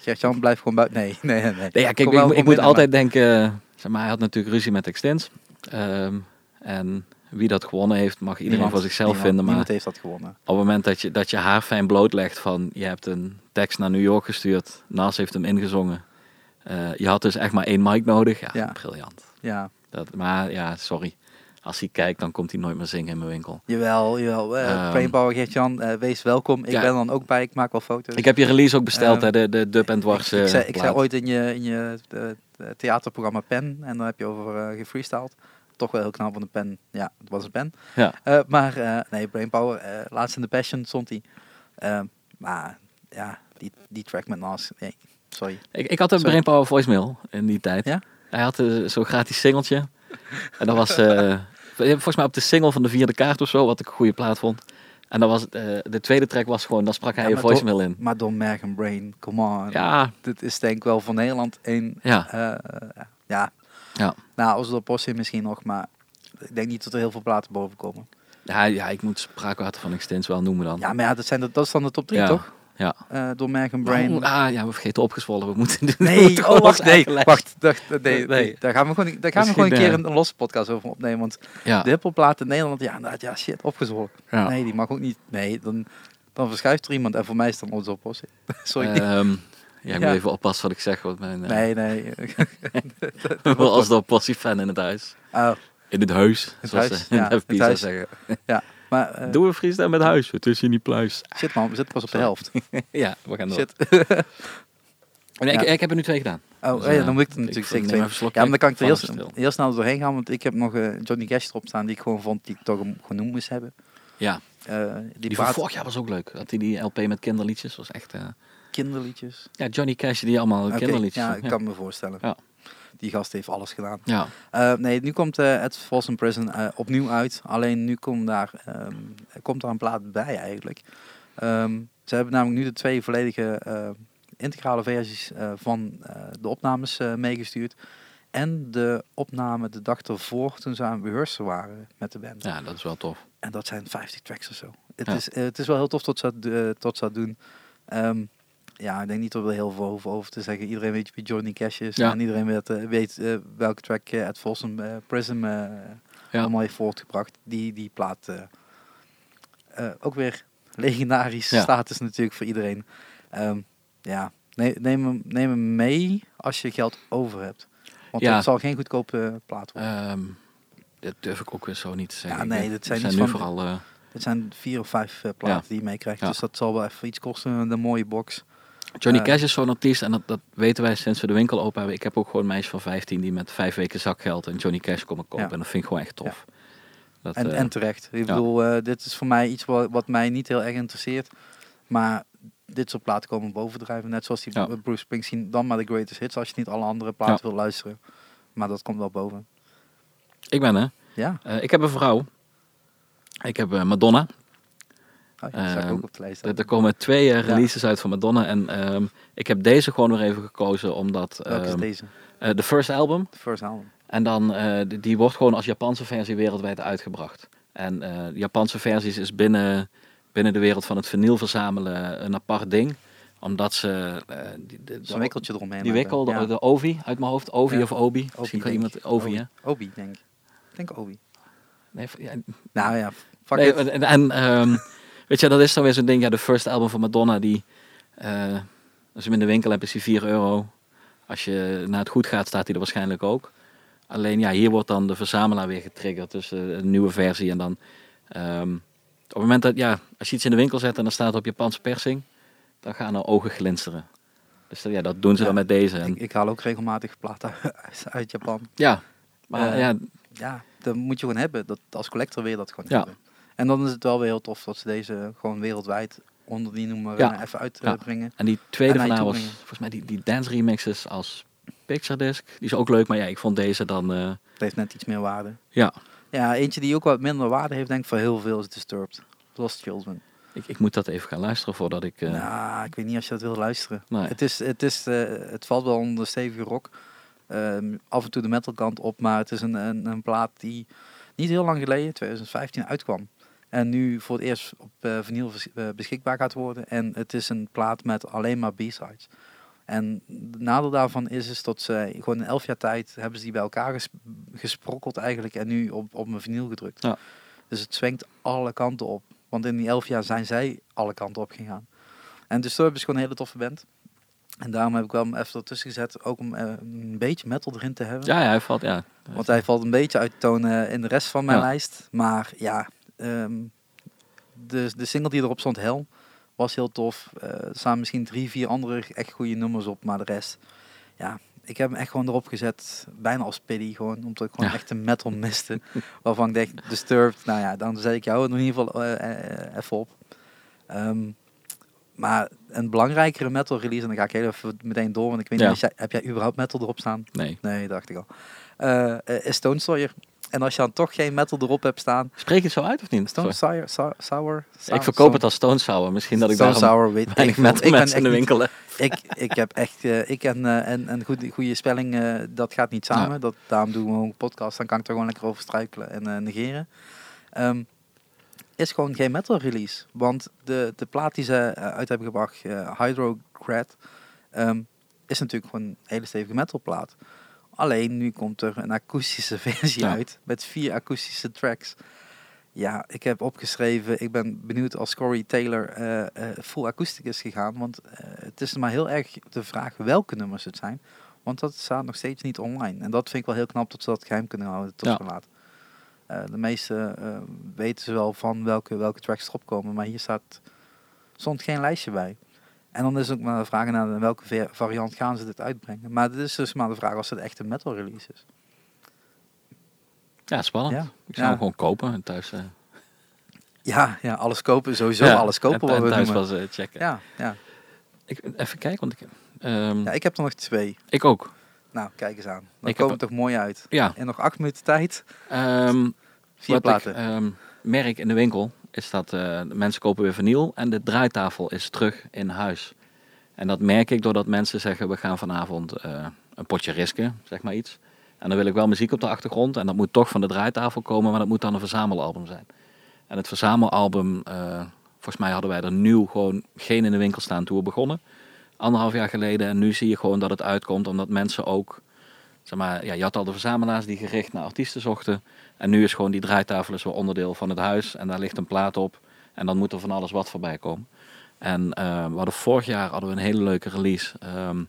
Gert-Jan blijft gewoon buiten. Nee, nee, nee. nee, ja kijk, ik, moet altijd denken, zeg maar, hij had natuurlijk ruzie met Extens. Ehm, en wie dat gewonnen heeft, mag iedereen Niemand, voor zichzelf niemand, vinden. Maar Niemand heeft dat gewonnen. op het moment dat je, dat je haar fijn blootlegt van, je hebt een tekst naar New York gestuurd, Nas heeft hem ingezongen. Eh, je had dus echt maar één mic nodig. Ja, Ja. briljant. Ja, Dat, maar ja, sorry. Als hij kijkt, dan komt hij nooit meer zingen in mijn winkel. jawel, jawel. eh Ehm. Brainpower, Gert-Jan, eh, wees welkom. Ik Ja. ben dan ook bij, ik maak wel foto's. Ik heb je release ook besteld, Ehm, hè, de, de dub en dwars. ik, eh, zei, ik zei ooit in je, in je eh, eh, theaterprogramma Pen, en dan heb je over eh gefreestyled. Toch wel heel knap van de pen. Ja, het was een pen. Ja. Eh, maar eh, nee, Brainpower, eh laatst in de Passion stond hij. Maar ja, die, die track met Nas, nee, sorry. Ik, ik had een Sorry. Brainpower voicemail in die tijd. Ja? Hij had zo'n gratis singeltje. En dat was volgens mij op de single van de vierde kaart of zo, wat ik een goede plaat vond. En dat was, eh, de tweede track was gewoon, dan sprak hij Ja, je voicemail in. Maar Don Merg en Brain, come on. Ja, Dit is denk ik wel voor Nederland een... ja, ja. Ja. Nou, op post misschien nog, maar ik denk niet dat er heel veel platen boven komen. Ja, ja, ik moet spraakwater van Extens wel noemen dan. Ja, maar ja, dat, zijn de, dat is dan de top 3, Ja, toch? ja. Eh Don Merg en Brain. Oh, ah, ja, we vergeten opgezwollen. We moeten Nee, moeten oh, wacht, nee, wacht, dacht, nee, nee, Nee. daar gaan we gewoon, daar gaan we gewoon een keer eh, een, een losse podcast over opnemen, want Ja, de hiphopplaten in Nederland, ja, inderdaad, ja, shit, opgezwollen. ja. Nee, die mag ook niet, nee, dan, dan verschuift er iemand en voor mij is dan onze oplossing. Sorry. Ehm, Ja, ik Ja. moet even oppassen wat ik zeg. Want mijn, eh, Nee, nee. wel als de Possie-fan in het huis. Oh, In het huis, Het zoals huis, ze ja, in de het huis. zeggen. maar eh, Doe een freestyle met huis, het is hier niet pluis. shit man, we zitten pas op de helft. ja, we gaan door. Nee, ik, Ja. ik heb er nu twee gedaan. Oh, Dus, ja, eh, dan moet ik ik natuurlijk zeker twee. slok Ja, maar dan kan ik er heel, snel doorheen gaan, want ik heb nog eh, Johnny Cash erop staan die ik gewoon vond die ik toch genoemd moest hebben. Ja, die die van vorig jaar was ook leuk. Dat hij die LP met kinderliedjes was echt... kinderliedjes. ja, Johnny Cash die allemaal Oké, kinderliedjes. ja, ik kan me voorstellen. Ja. Die gast heeft alles gedaan. ja. Eh, nee, nu komt At Folsom Prison eh, opnieuw uit. Alleen nu komt daar, ehm, komt daar een plaat bij eigenlijk. Ehm, ze hebben namelijk nu de twee volledige integrale versies van de opnames meegestuurd. En de opname de dag ervoor toen ze aan het rehearsen waren met de band. ja, dat is wel tof. En dat zijn 50 tracks of zo. Het, Ja. is, het is wel heel tof tot ze dat, tot ze dat doen. Ehm, ja, ik denk niet dat we er heel veel over, over te zeggen. Iedereen weet wie Johnny Cash is. Ja. En iedereen weet, eh, weet eh, welke track eh, At Folsom Prism eh allemaal heeft voortgebracht. Die, die plaat ook weer legendarisch Ja. status natuurlijk voor iedereen. Ehm, ja, neem, neem, hem, neem hem mee als je geld over hebt. Want Ja. het zal geen goedkope plaat worden. Ehm, dat durf ik ook weer zo niet te zeggen. Ja, nee, dit zijn het iets nu van- vooral... Het zijn vier of vijf platen Ja. die je meekrijgt. Ja. Dus dat zal wel even iets kosten, de mooie box. Johnny Eh, Cash is zo'n artiest en dat, dat weten wij sinds we de winkel open hebben. Ik heb ook gewoon een meisje van 15 die met vijf weken zakgeld een Johnny Cash komen kopen. En dat vind ik gewoon echt tof. Dat, En, eh, en terecht. Ik bedoel, eh, dit is voor mij iets wat, wat mij niet heel erg interesseert. Maar dit soort platen komen bovendrijven. Net zoals die Ja. Bruce Springsteen. Dan maar de greatest hits als je niet alle andere platen Ja. wil luisteren. Maar dat komt wel boven. ik ben er. Ja, ik heb een vrouw. Ik heb Madonna. Oh, ja, dat Ehm, ook op de lijst. Er, er komen twee eh, Ja. releases uit van Madonna. En ehm, ik heb deze gewoon weer even gekozen omdat... Welke is ehm, deze? eh, de first album. De first album. En dan, eh, die, die wordt gewoon als Japanse versie wereldwijd uitgebracht. En de Japanse versies is binnen, binnen de wereld van het vinyl verzamelen een apart ding. Omdat ze... eh, die, de, Zo'n wikkeltje eromheen. Die wikkel, de, Ja. de Ovi uit mijn hoofd. Ovi Ja. of Obi. Obi, Misschien kan iemand... Ovi, hè? Obi, denk ik. Ik denk Obi. Nee, ja, Nou ja, fuck nee, it. en, en weet je, dat is dan weer zo'n ding. Ja, de first album van Madonna, die... eh, als je hem in de winkel hebt, is die 4 euro. Als je naar het goed gaat, staat hij er waarschijnlijk ook. Alleen ja, hier wordt dan de verzamelaar weer getriggerd. Dus eh, een nieuwe versie. En dan ehm, op het moment dat, ja, als je iets in de winkel zet en dan staat het op Japanse persing, dan gaan er ogen glinsteren. Dus dat- ja, dat doen ze Ja, dan met deze. En, Ik, ik haal ook regelmatig platen uit- Japan. ja, maar Eh, ja, Ja, dat moet je gewoon hebben. Dat, als collector wil je dat gewoon Ja. hebben. En dan is het wel weer heel tof dat ze deze gewoon wereldwijd onder die noemer Ja. eh, even Ja. uitbrengen. en die tweede en van was volgens mij die, die dance remixes als picture disc. Die is ook leuk, maar ja, ik vond deze dan, eh, Het heeft net iets meer waarde. ja, Ja, eentje die ook wat minder waarde heeft, denk ik voor heel veel is Disturbed. Lost Children. ik, ik moet dat even gaan luisteren voordat ik... eh, Nou, ik weet niet als je dat wil luisteren. Nee. Het, is, het, is, het valt wel onder de stevige rock. Ehm, af en toe de metal kant op, maar het is een, een, een plaat die niet heel lang geleden, 2015, uitkwam. En nu voor het eerst op eh vinyl eh, beschikbaar gaat worden. En het is een plaat met alleen maar B-sides. En het nadeel daarvan is, is dat ze gewoon in elf jaar tijd hebben ze die bij elkaar ges- gesprokkeld eigenlijk en nu op, op een vinyl gedrukt. Ja. Dus het zwengt alle kanten op. Want in die elf jaar zijn zij alle kanten op gegaan. En Disturbed is gewoon een hele toffe band. En daarom heb ik wel hem even ertussen gezet, ook om eh, een beetje metal erin te hebben. ja, ja, hij valt, ja. Want hij valt een beetje uit toon in de rest van mijn Ja. lijst. Maar ja, ehm, de, de single die erop stond, Hell, was heel tof. Eh, er staan misschien drie, vier andere echt goede nummers op. Maar de rest, ja, ik heb hem echt gewoon erop gezet. Bijna als pity, gewoon. Omdat ik gewoon Ja. echt een metal miste. waarvan ik dacht, Disturbed, nou ja, dan zet ik jou in ieder geval eh, eh, even op. Ehm, maar een belangrijkere metal release, en dan ga ik heel even meteen door. Want ik weet Ja. niet, heb jij überhaupt metal erop staan? Nee. Nee, dacht ik al. Is Stone Sawyer. En als je dan toch geen metal erop hebt staan. Spreek je het zo uit of niet? Stone. Sour, Sour, Sour, ik verkoop het als Stone Sour. Misschien dat ik Stone daarom Sour, weet ik weinig veel. met Ik mensen in de winkel heb. ik, ik heb echt, eh, ik en, eh, en, en goede, goede spelling, eh, dat gaat niet samen. Ja. Dat, daarom doen we gewoon een podcast. Dan kan ik er gewoon lekker over struikelen en negeren. Ehm, is gewoon geen metal release. Want de, de plaat die ze uit hebben gebracht, Hydrocrad, ehm, is natuurlijk gewoon een hele stevige metalplaat. Alleen nu komt er een akoestische versie Ja. uit met vier akoestische tracks. Ja, ik heb opgeschreven, ik ben benieuwd als Corey Taylor eh, full akoestiek is gegaan. Want eh, het is maar heel erg de vraag welke nummers het zijn. Want dat staat nog steeds niet online. En dat vind ik wel heel knap dat ze dat geheim kunnen houden tot Ja. zo laat. De meeste weten ze wel van welke, welke tracks erop komen. Maar hier staat, stond geen lijstje bij. En dan is ook maar de vraag naar in welke va- variant gaan ze dit uitbrengen. Maar het is dus maar de vraag als het echt een metal release is. Ja, spannend. Ja. Ik zou Ja. hem gewoon kopen en thuis. eh, Ja, ja alles kopen. Sowieso ja, alles kopen en- wat en we thuis noemen. was eh, checken. Ja, ja. Ik, even kijken, want ik, ehm, ja, ik heb er nog twee. ik ook. Nou, kijk eens aan. Dan Ik komen heb toch mooi uit. Ja. In nog acht minuten tijd. Ehm, Vier wat platen. ik ehm, merk in de winkel is dat eh, mensen kopen weer vinyl en de draaitafel is terug in huis. En dat merk ik doordat mensen zeggen we gaan vanavond eh, een potje risken, zeg maar iets. En dan wil ik wel muziek op de achtergrond en dat moet toch van de draaitafel komen, maar dat moet dan een verzamelalbum zijn. En het verzamelalbum, eh, volgens mij hadden wij er nieuw gewoon geen in de winkel staan toen we begonnen. Anderhalf jaar geleden en nu zie je gewoon dat het uitkomt omdat mensen ook, zeg maar, ja, je had al de verzamelaars die gericht naar artiesten zochten. En nu is gewoon die draaitafel is wel onderdeel van het huis. En daar ligt een plaat op. En dan moet er van alles wat voorbij komen. En eh, we hadden vorig jaar hadden we een hele leuke release. ehm,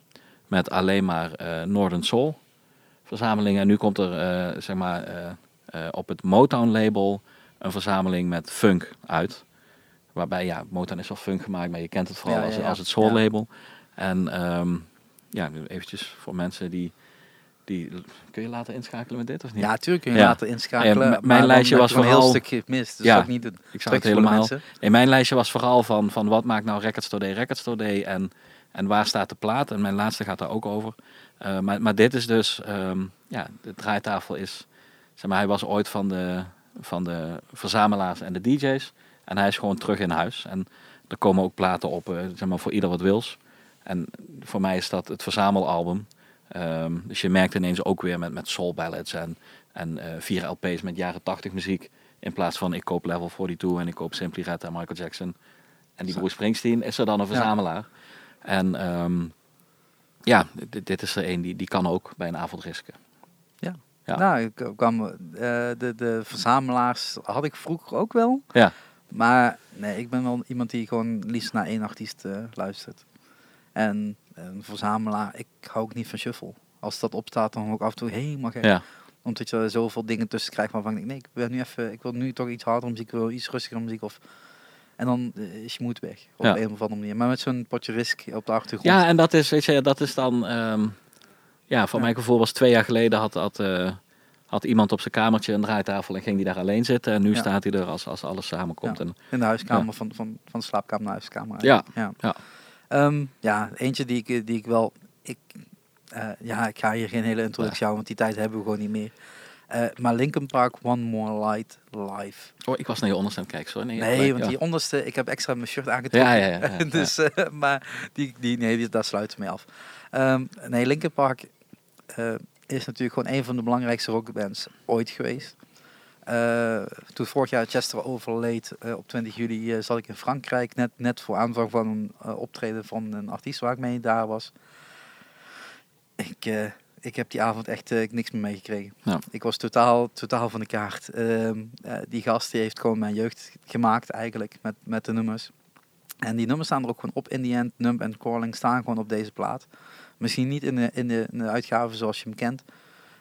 met alleen maar eh Northern Soul verzamelingen. En nu komt er eh, zeg maar op het Motown label een verzameling met funk uit. Waarbij ja, Motown is wel funk gemaakt, maar je kent het vooral Ja, ja, als, ja. als het soul label. En ehm, ja, eventjes voor mensen die, die... Kun je laten inschakelen met dit of niet? Ja, tuurlijk kun je Ja. later inschakelen. Ja, m- maar mijn lijstje was gewoon een heel vooral- stukje gemist. Dus Ja, niet. Ik zou het helemaal... In mijn lijstje was vooral van, van wat maakt nou Record Store Day Record Store Day en, en waar staat de plaat. En mijn laatste gaat daar ook over. Eh, maar, maar dit is dus, ehm, ja, de draaitafel is, zeg maar, hij was ooit van de, van de verzamelaars en de DJ's. En hij is gewoon terug in huis. En er komen ook platen op, eh, zeg maar, voor ieder wat wils. En voor mij is dat het verzamelalbum. Ehm, dus je merkt ineens ook weer met, met soul ballads en, en eh, vier LP's met jaren 80 muziek. In plaats van ik koop Level 42 en ik koop Simply Red en Michael Jackson. En die. Bruce Springsteen is er dan een verzamelaar. En ehm, ja, dit, dit is er een die, die kan ook bij een avond risken. Ja. Nou, ik kwam, eh, de, de verzamelaars had ik vroeger ook wel. Ja. Maar nee, ik ben wel iemand die gewoon liefst naar één artiest eh, luistert. En een verzamelaar, ik hou ook niet van shuffle. Als dat opstaat, dan ook af en toe helemaal gek. Ja, Omdat je er zoveel dingen tussen krijgt waarvan ik denk, nee, ik wil nu even, ik wil nu toch iets harder muziek, ik wil iets rustiger muziek. Of, en dan eh, is je moed weg, op Ja. een of andere manier. Maar met zo'n potje risk op de achtergrond. ja en dat is, weet je, dat is dan... ehm, ja, voor Ja. mijn gevoel was twee jaar geleden had, had, eh, had iemand op zijn kamertje een draaitafel en ging die daar alleen zitten. En nu Ja. staat hij er als, als alles samenkomt. Ja. En, In de huiskamer, van, van, van de slaapkamer naar de huiskamer. Ja, ja. Ehm, ja, eentje die ik, die ik wel... Ik, eh, ja, ik ga hier geen hele introductie houden, want die tijd hebben we gewoon niet meer. Eh, maar Linkin Park One More Light live. oh, ik was naar je onderste aan het kijken, sorry. Nee, Nee, gelijk, want ja. die onderste, ik heb extra mijn shirt aangetrokken. Ja, ja, ja, dus, eh, maar die, die, nee, die, daar sluiten we mee af. Ehm, nee, Linkin Park is natuurlijk gewoon een van de belangrijkste rockbands ooit geweest. Eh, toen vorig jaar Chester overleed eh, op 20 juli eh, zat ik in Frankrijk net, net voor aanvang van een optreden van een artiest waar ik mee daar was. Ik, ik heb die avond echt niks meer meegekregen. Ja. Ik was totaal, totaal van de kaart. Ehm, eh, die gast die heeft gewoon mijn jeugd gemaakt eigenlijk met, met de nummers. En die nummers staan er ook gewoon op. In the End, Numb and Calling staan gewoon op deze plaat. Misschien niet in de, in de, in de uitgave zoals je hem kent.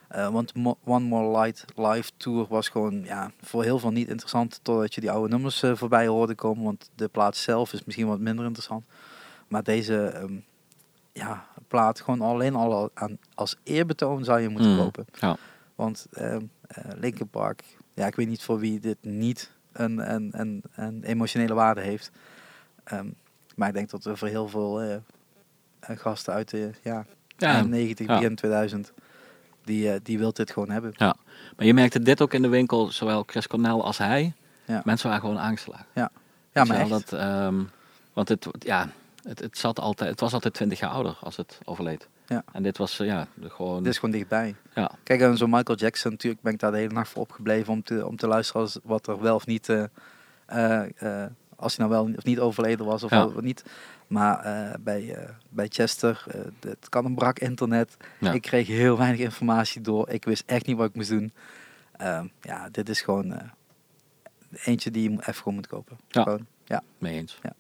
Eh, want Mo- One More Light live tour was gewoon ja, voor heel veel niet interessant. Totdat je die oude nummers eh, voorbij hoorde komen. Want de plaat zelf is misschien wat minder interessant. Maar deze ehm, ja, plaat gewoon alleen al aan, als eerbetoon zou je moeten Mm, kopen. ja. Want eh, Linkin Park, ja, ik weet niet voor wie dit niet een, een, een, een emotionele waarde heeft. Ehm, maar ik denk dat er voor heel veel gasten uit de ja, Ja, eind 90, ja. begin 2000, die, eh, die wil dit gewoon hebben. Maar je merkte dit ook in de winkel, zowel Chris Cornell als hij. Ja. Mensen waren gewoon aangeslagen. Ja, Weet maar echt. Dat, ehm, want het, ja, het, het, zat altijd, het was altijd 20 jaar ouder als het overleed. Ja. En dit was ja, gewoon... Dit is gewoon dichtbij. Ja. Kijk, en zo'n Michael Jackson, natuurlijk ben ik daar de hele nacht voor opgebleven om te, om te luisteren als, wat er wel of niet, eh, als hij nou wel of niet overleden was of Ja. niet. Maar eh, bij, eh, bij Chester, eh, het kan een brak internet. Ja. Ik kreeg heel weinig informatie door. Ik wist echt niet wat ik moest doen. Ehm, ja, dit is gewoon, eentje die je even gewoon moet kopen. Ja. Gewoon, ja. Mee eens. Ja.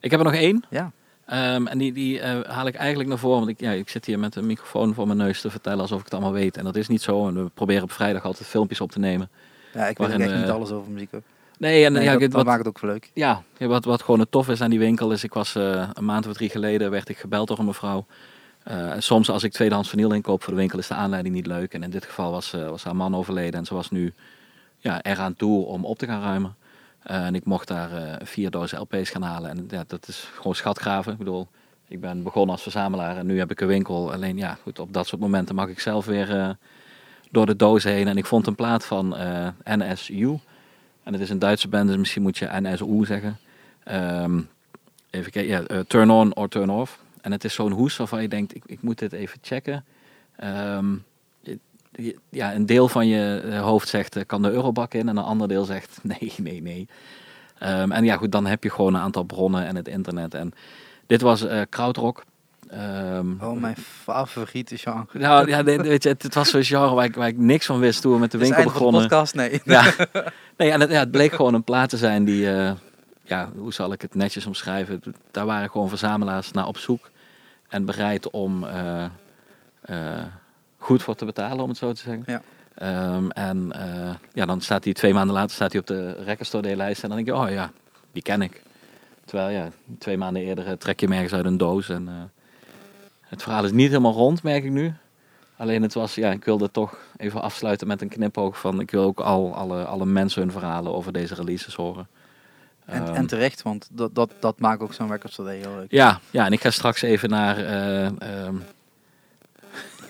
Ik heb er nog één. Ja. Ehm, en die, die haal ik eigenlijk naar voren. Want ik, ja, ik zit hier met een microfoon voor mijn neus te vertellen alsof ik het allemaal weet. En dat is niet zo. En we proberen op vrijdag altijd filmpjes op te nemen. ja, ik weet echt niet alles over muziek. Hoor. Nee, en Nee, ja, dat, ik- dat wat, maakt het ook wel leuk. ja, wat, wat gewoon het tof is aan die winkel is, ik was eh, een maand of drie geleden, werd ik gebeld door een mevrouw. En soms als ik tweedehands vinyl inkoop voor de winkel is de aanleiding niet leuk. En in dit geval was, eh, was haar man overleden en ze was nu ja, eraan toe om op te gaan ruimen. En ik mocht daar vier dozen LP's gaan halen. En ja, dat is gewoon schatgraven. Ik bedoel, ik ben begonnen als verzamelaar en nu heb ik een winkel. Alleen ja, goed, op dat soort momenten mag ik zelf weer door de doos heen. En ik vond een plaat van NSU. En het is een Duitse band, dus misschien moet je NSU zeggen. Ehm, even kijken, ja, eh, Turn On or Turn Off. En het is zo'n hoes waarvan je denkt, ik, ik moet dit even checken. Ehm, ja, een deel van je eh, hoofd zegt, eh, kan de eurobak in? En een ander deel zegt, nee, nee, nee. Ehm, en ja, goed, dan heb je gewoon een aantal bronnen en het internet. En dit was eh krautrock. Ehm, Oh, mijn favoriete genre. nou ja, weet je, het, het was zo'n genre waar ik, waar ik niks van wist toen we met de winkel begonnen. podcast? Nee. Ja, nee, en het, ja, het bleek gewoon een plaat te zijn die, eh, ja, hoe zal ik het netjes omschrijven? Daar waren gewoon verzamelaars naar op zoek en bereid om eh, eh, goed voor te betalen, om het zo te zeggen. Ja. Ehm, en ja, dan staat hij twee maanden later staat hij op de Record Store Day lijst en dan denk je, oh ja, die ken ik. Terwijl ja, twee maanden eerder trek je hem ergens uit een doos en het verhaal is niet helemaal rond, merk ik nu. Alleen het was, ja, ik wilde toch even afsluiten met een knipoog van, ik wil ook al alle, alle mensen hun verhalen over deze releases horen. En, Ehm, en terecht, want dat, dat, dat maakt ook zo'n record store heel leuk. ja, ja, en ik ga straks even naar, ehm,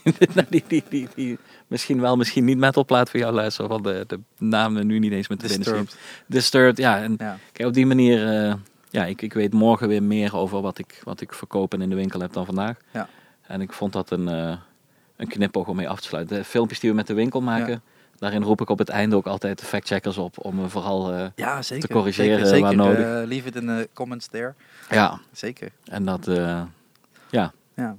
naar die, die, die, die misschien wel, misschien niet metalplaat voor jou luisteren, want de, de namen nu niet eens met de Disturbed. Disturbed, ja. En Ja. kijk, op die manier, eh, ja, ik, ik weet morgen weer meer over wat ik, wat ik verkoop en in de winkel heb dan vandaag. Ja. En ik vond dat een, eh een knipoog om mee af te sluiten. De filmpjes die we met de winkel maken, daarin roep ik op het einde ook altijd de factcheckers op om me vooral, eh, Ja, zeker. corrigeren zeker, waar zeker. nodig. Eh, leave it in the comments there. ja, Zeker. en dat, eh, ja. Ja.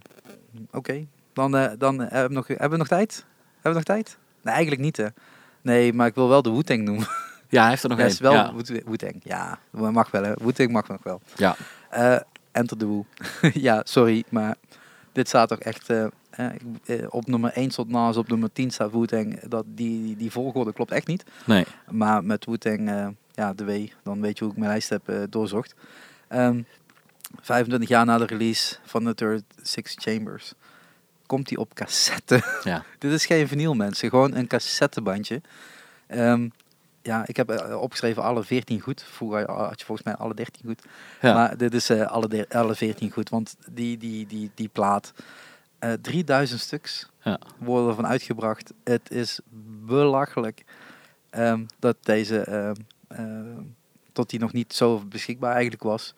Oké. Dan, eh, dan eh, hebben, we nog, hebben we nog tijd? Hebben we nog tijd? Nee, eigenlijk niet hè. Nee, maar ik wil wel de Wu-Tang noemen. Ja, hij heeft er nog Ja, één. is wel ja. Wu- Wu-Tang. Ja, mag wel hè. Wu-Tang mag nog wel. ja. Eh, Enter the Wu. ja, sorry, maar dit staat toch echt... eh, eh, op nummer 1 stond Nas, op nummer 10 staat Wu-Tang. Dat, die, die, volgorde klopt echt niet. Nee. Maar met Wu-Tang, ja, de W, dan weet je hoe ik mijn lijst heb doorzocht. Ehm 25 jaar na de release van The Third Six Chambers komt die op cassette. Ja. Dit is geen vinyl, mensen. Gewoon een cassettebandje. Ehm, ja, ik heb eh, opgeschreven alle 14 goed. Vroeger had je volgens mij alle 13 goed. Ja. Maar dit is eh, alle, de- alle 14 goed. Want die, die, die, die plaat, eh 3000 stuks Ja. worden ervan uitgebracht. Het is belachelijk ehm, dat deze, ehm, ehm, tot die nog niet zo beschikbaar eigenlijk was.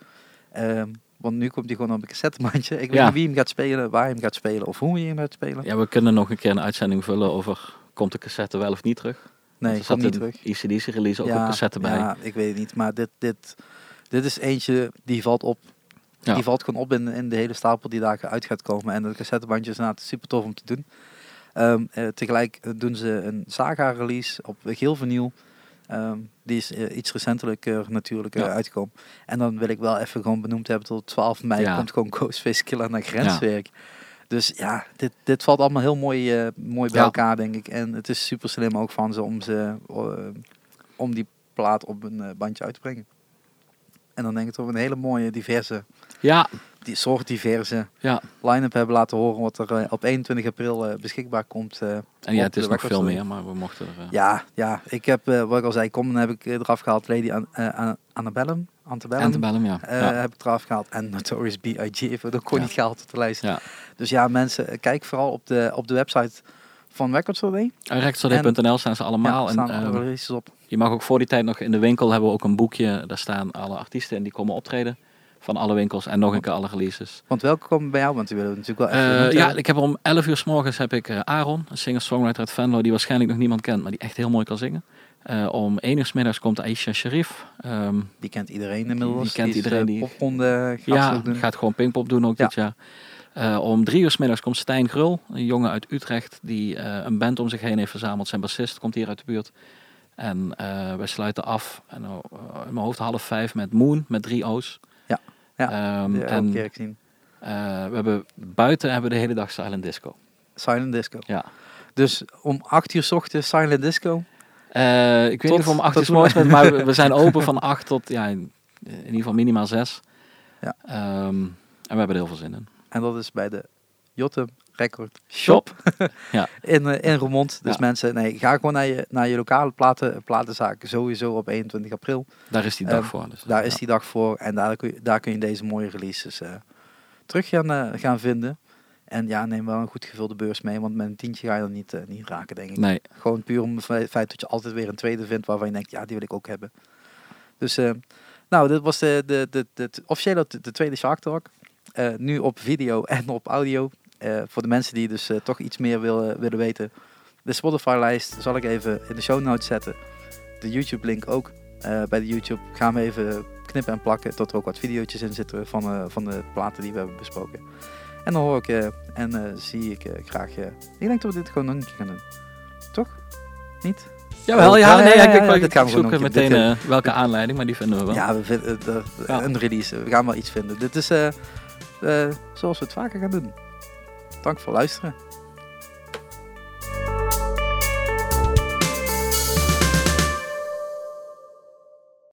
Ehm, want nu komt hij gewoon op een cassettebandje. Ik weet Ja. niet wie hem gaat spelen, waar hij hem gaat spelen of hoe hij hem gaat spelen. ja, we kunnen nog een keer een uitzending vullen over komt de cassette wel of niet terug. Nee, komt zat niet een terug. ECDC release ook op cassette bij. Ja, ik weet het niet. Maar dit, dit, dit is eentje die valt op. Ja. Die valt gewoon op in, in de hele stapel die daar uit gaat komen. En dat cassettebandje is inderdaad super tof om te doen. Ehm, eh, tegelijk eh, doen ze een Saga release op geel vinyl. Ehm, die is eh, iets recentelijker natuurlijk Ja. uitgekomen. En dan wil ik wel even gewoon benoemd hebben tot 12 mei Ja. komt gewoon Ghostface Killer naar grenswerk. Dus ja, dit, dit valt allemaal heel mooi, eh, mooi bij Ja. elkaar denk ik. En het is super slim ook van ze om, ze, eh, om die plaat op een eh, bandje uit te brengen. En dan denk ik toch een hele mooie, diverse, Ja, die soort diverse ja. line-up hebben laten horen wat er op 21 april beschikbaar komt. En ja, het is nog veel meer, maar we mochten er... Ja, ja, ik heb, wat ik al zei, Common heb ik eraf gehaald. Lady An- Annabellum, Antebellum, Antebellum, ja. eh, ja. heb ik eraf gehaald. En Notorious B.I.G. ook gewoon Ja. niet gehaald op de lijst. Ja. Dus ja, mensen, eh, kijk vooral op de, op de website van Record. En Rechtsorde.nl staan ze allemaal. Ja, en, staan eh, alle releases op. je mag ook voor die tijd nog in de winkel hebben we ook een boekje. Daar staan alle artiesten in die komen optreden. Van alle winkels en nog een keer alle releases. Want welke komen bij jou? Want die willen we natuurlijk wel even Eh, ja, ik heb om 11 uur s morgens heb ik eh, Aaron, een singer-songwriter uit Venlo, die waarschijnlijk nog niemand kent, maar die echt heel mooi kan zingen. Eh, om 1 uur s middags komt Aisha Sharif. Ehm, Die kent iedereen inmiddels. Die kent iedereen eh, die- popronde gaat ja, doen. gaat gewoon Pinkpop doen ook Ja. dit jaar. Eh, om drie uur s middags komt Stijn Grul, een jongen uit Utrecht die een band om zich heen heeft verzameld. Zijn bassist komt hier uit de buurt. En wij sluiten af en, oh, in mijn hoofd half vijf met Moon, met drie O's. Ja, ja, elke en keer gezien. eh, we hebben buiten hebben we de hele dag silent disco. Silent disco. Ja. Dus om 8 uur 's ochtends silent disco. Eh, ik weet niet of we om acht tot uur 's morgens bent, maar we, we zijn open van acht tot, ja, in, in ieder geval minimaal zes. Ja. Ehm, en we hebben er heel veel zin in. En dat is bij de Jotem Record Shop Ja. in, eh, in Roermond. Dus Ja. mensen, nee, ga gewoon naar je, naar je lokale platen, platenzaak. Sowieso op 21 april. Daar is die dag Ehm, voor. Dus, Daar is die dag voor. En daar kun je, daar kun je deze mooie releases eh, terug gaan, gaan vinden. En ja, neem wel een goed gevulde beurs mee. Want met een tientje ga je er niet, eh, niet raken, denk ik. Nee, Gewoon puur om het fe- feit dat je altijd weer een tweede vindt waarvan je denkt, ja, die wil ik ook hebben. Dus, eh, nou, dit was de, de, de, de, officiële de, de tweede Shark Talk. Eh, nu op video en op audio. Voor de mensen die dus toch iets meer willen, willen weten. De Spotify-lijst zal ik even in de show notes zetten. De YouTube-link ook. Bij de YouTube gaan we even knippen en plakken tot er ook wat video's in zitten van, van de platen die we hebben besproken. En dan hoor ik eh, en eh, zie ik eh, graag. eh, ik denk dat we dit gewoon nog een keer gaan doen. Toch? Niet? Jawel, Oh, ja, ja, nee, ja, ik, ja, ik, gaan we zoek gewoon nog een meteen welke aanleiding, maar die vinden we wel. Ja, we vinden een release. We gaan wel iets vinden. Dit is zoals we het vaker gaan doen. Dank voor luisteren.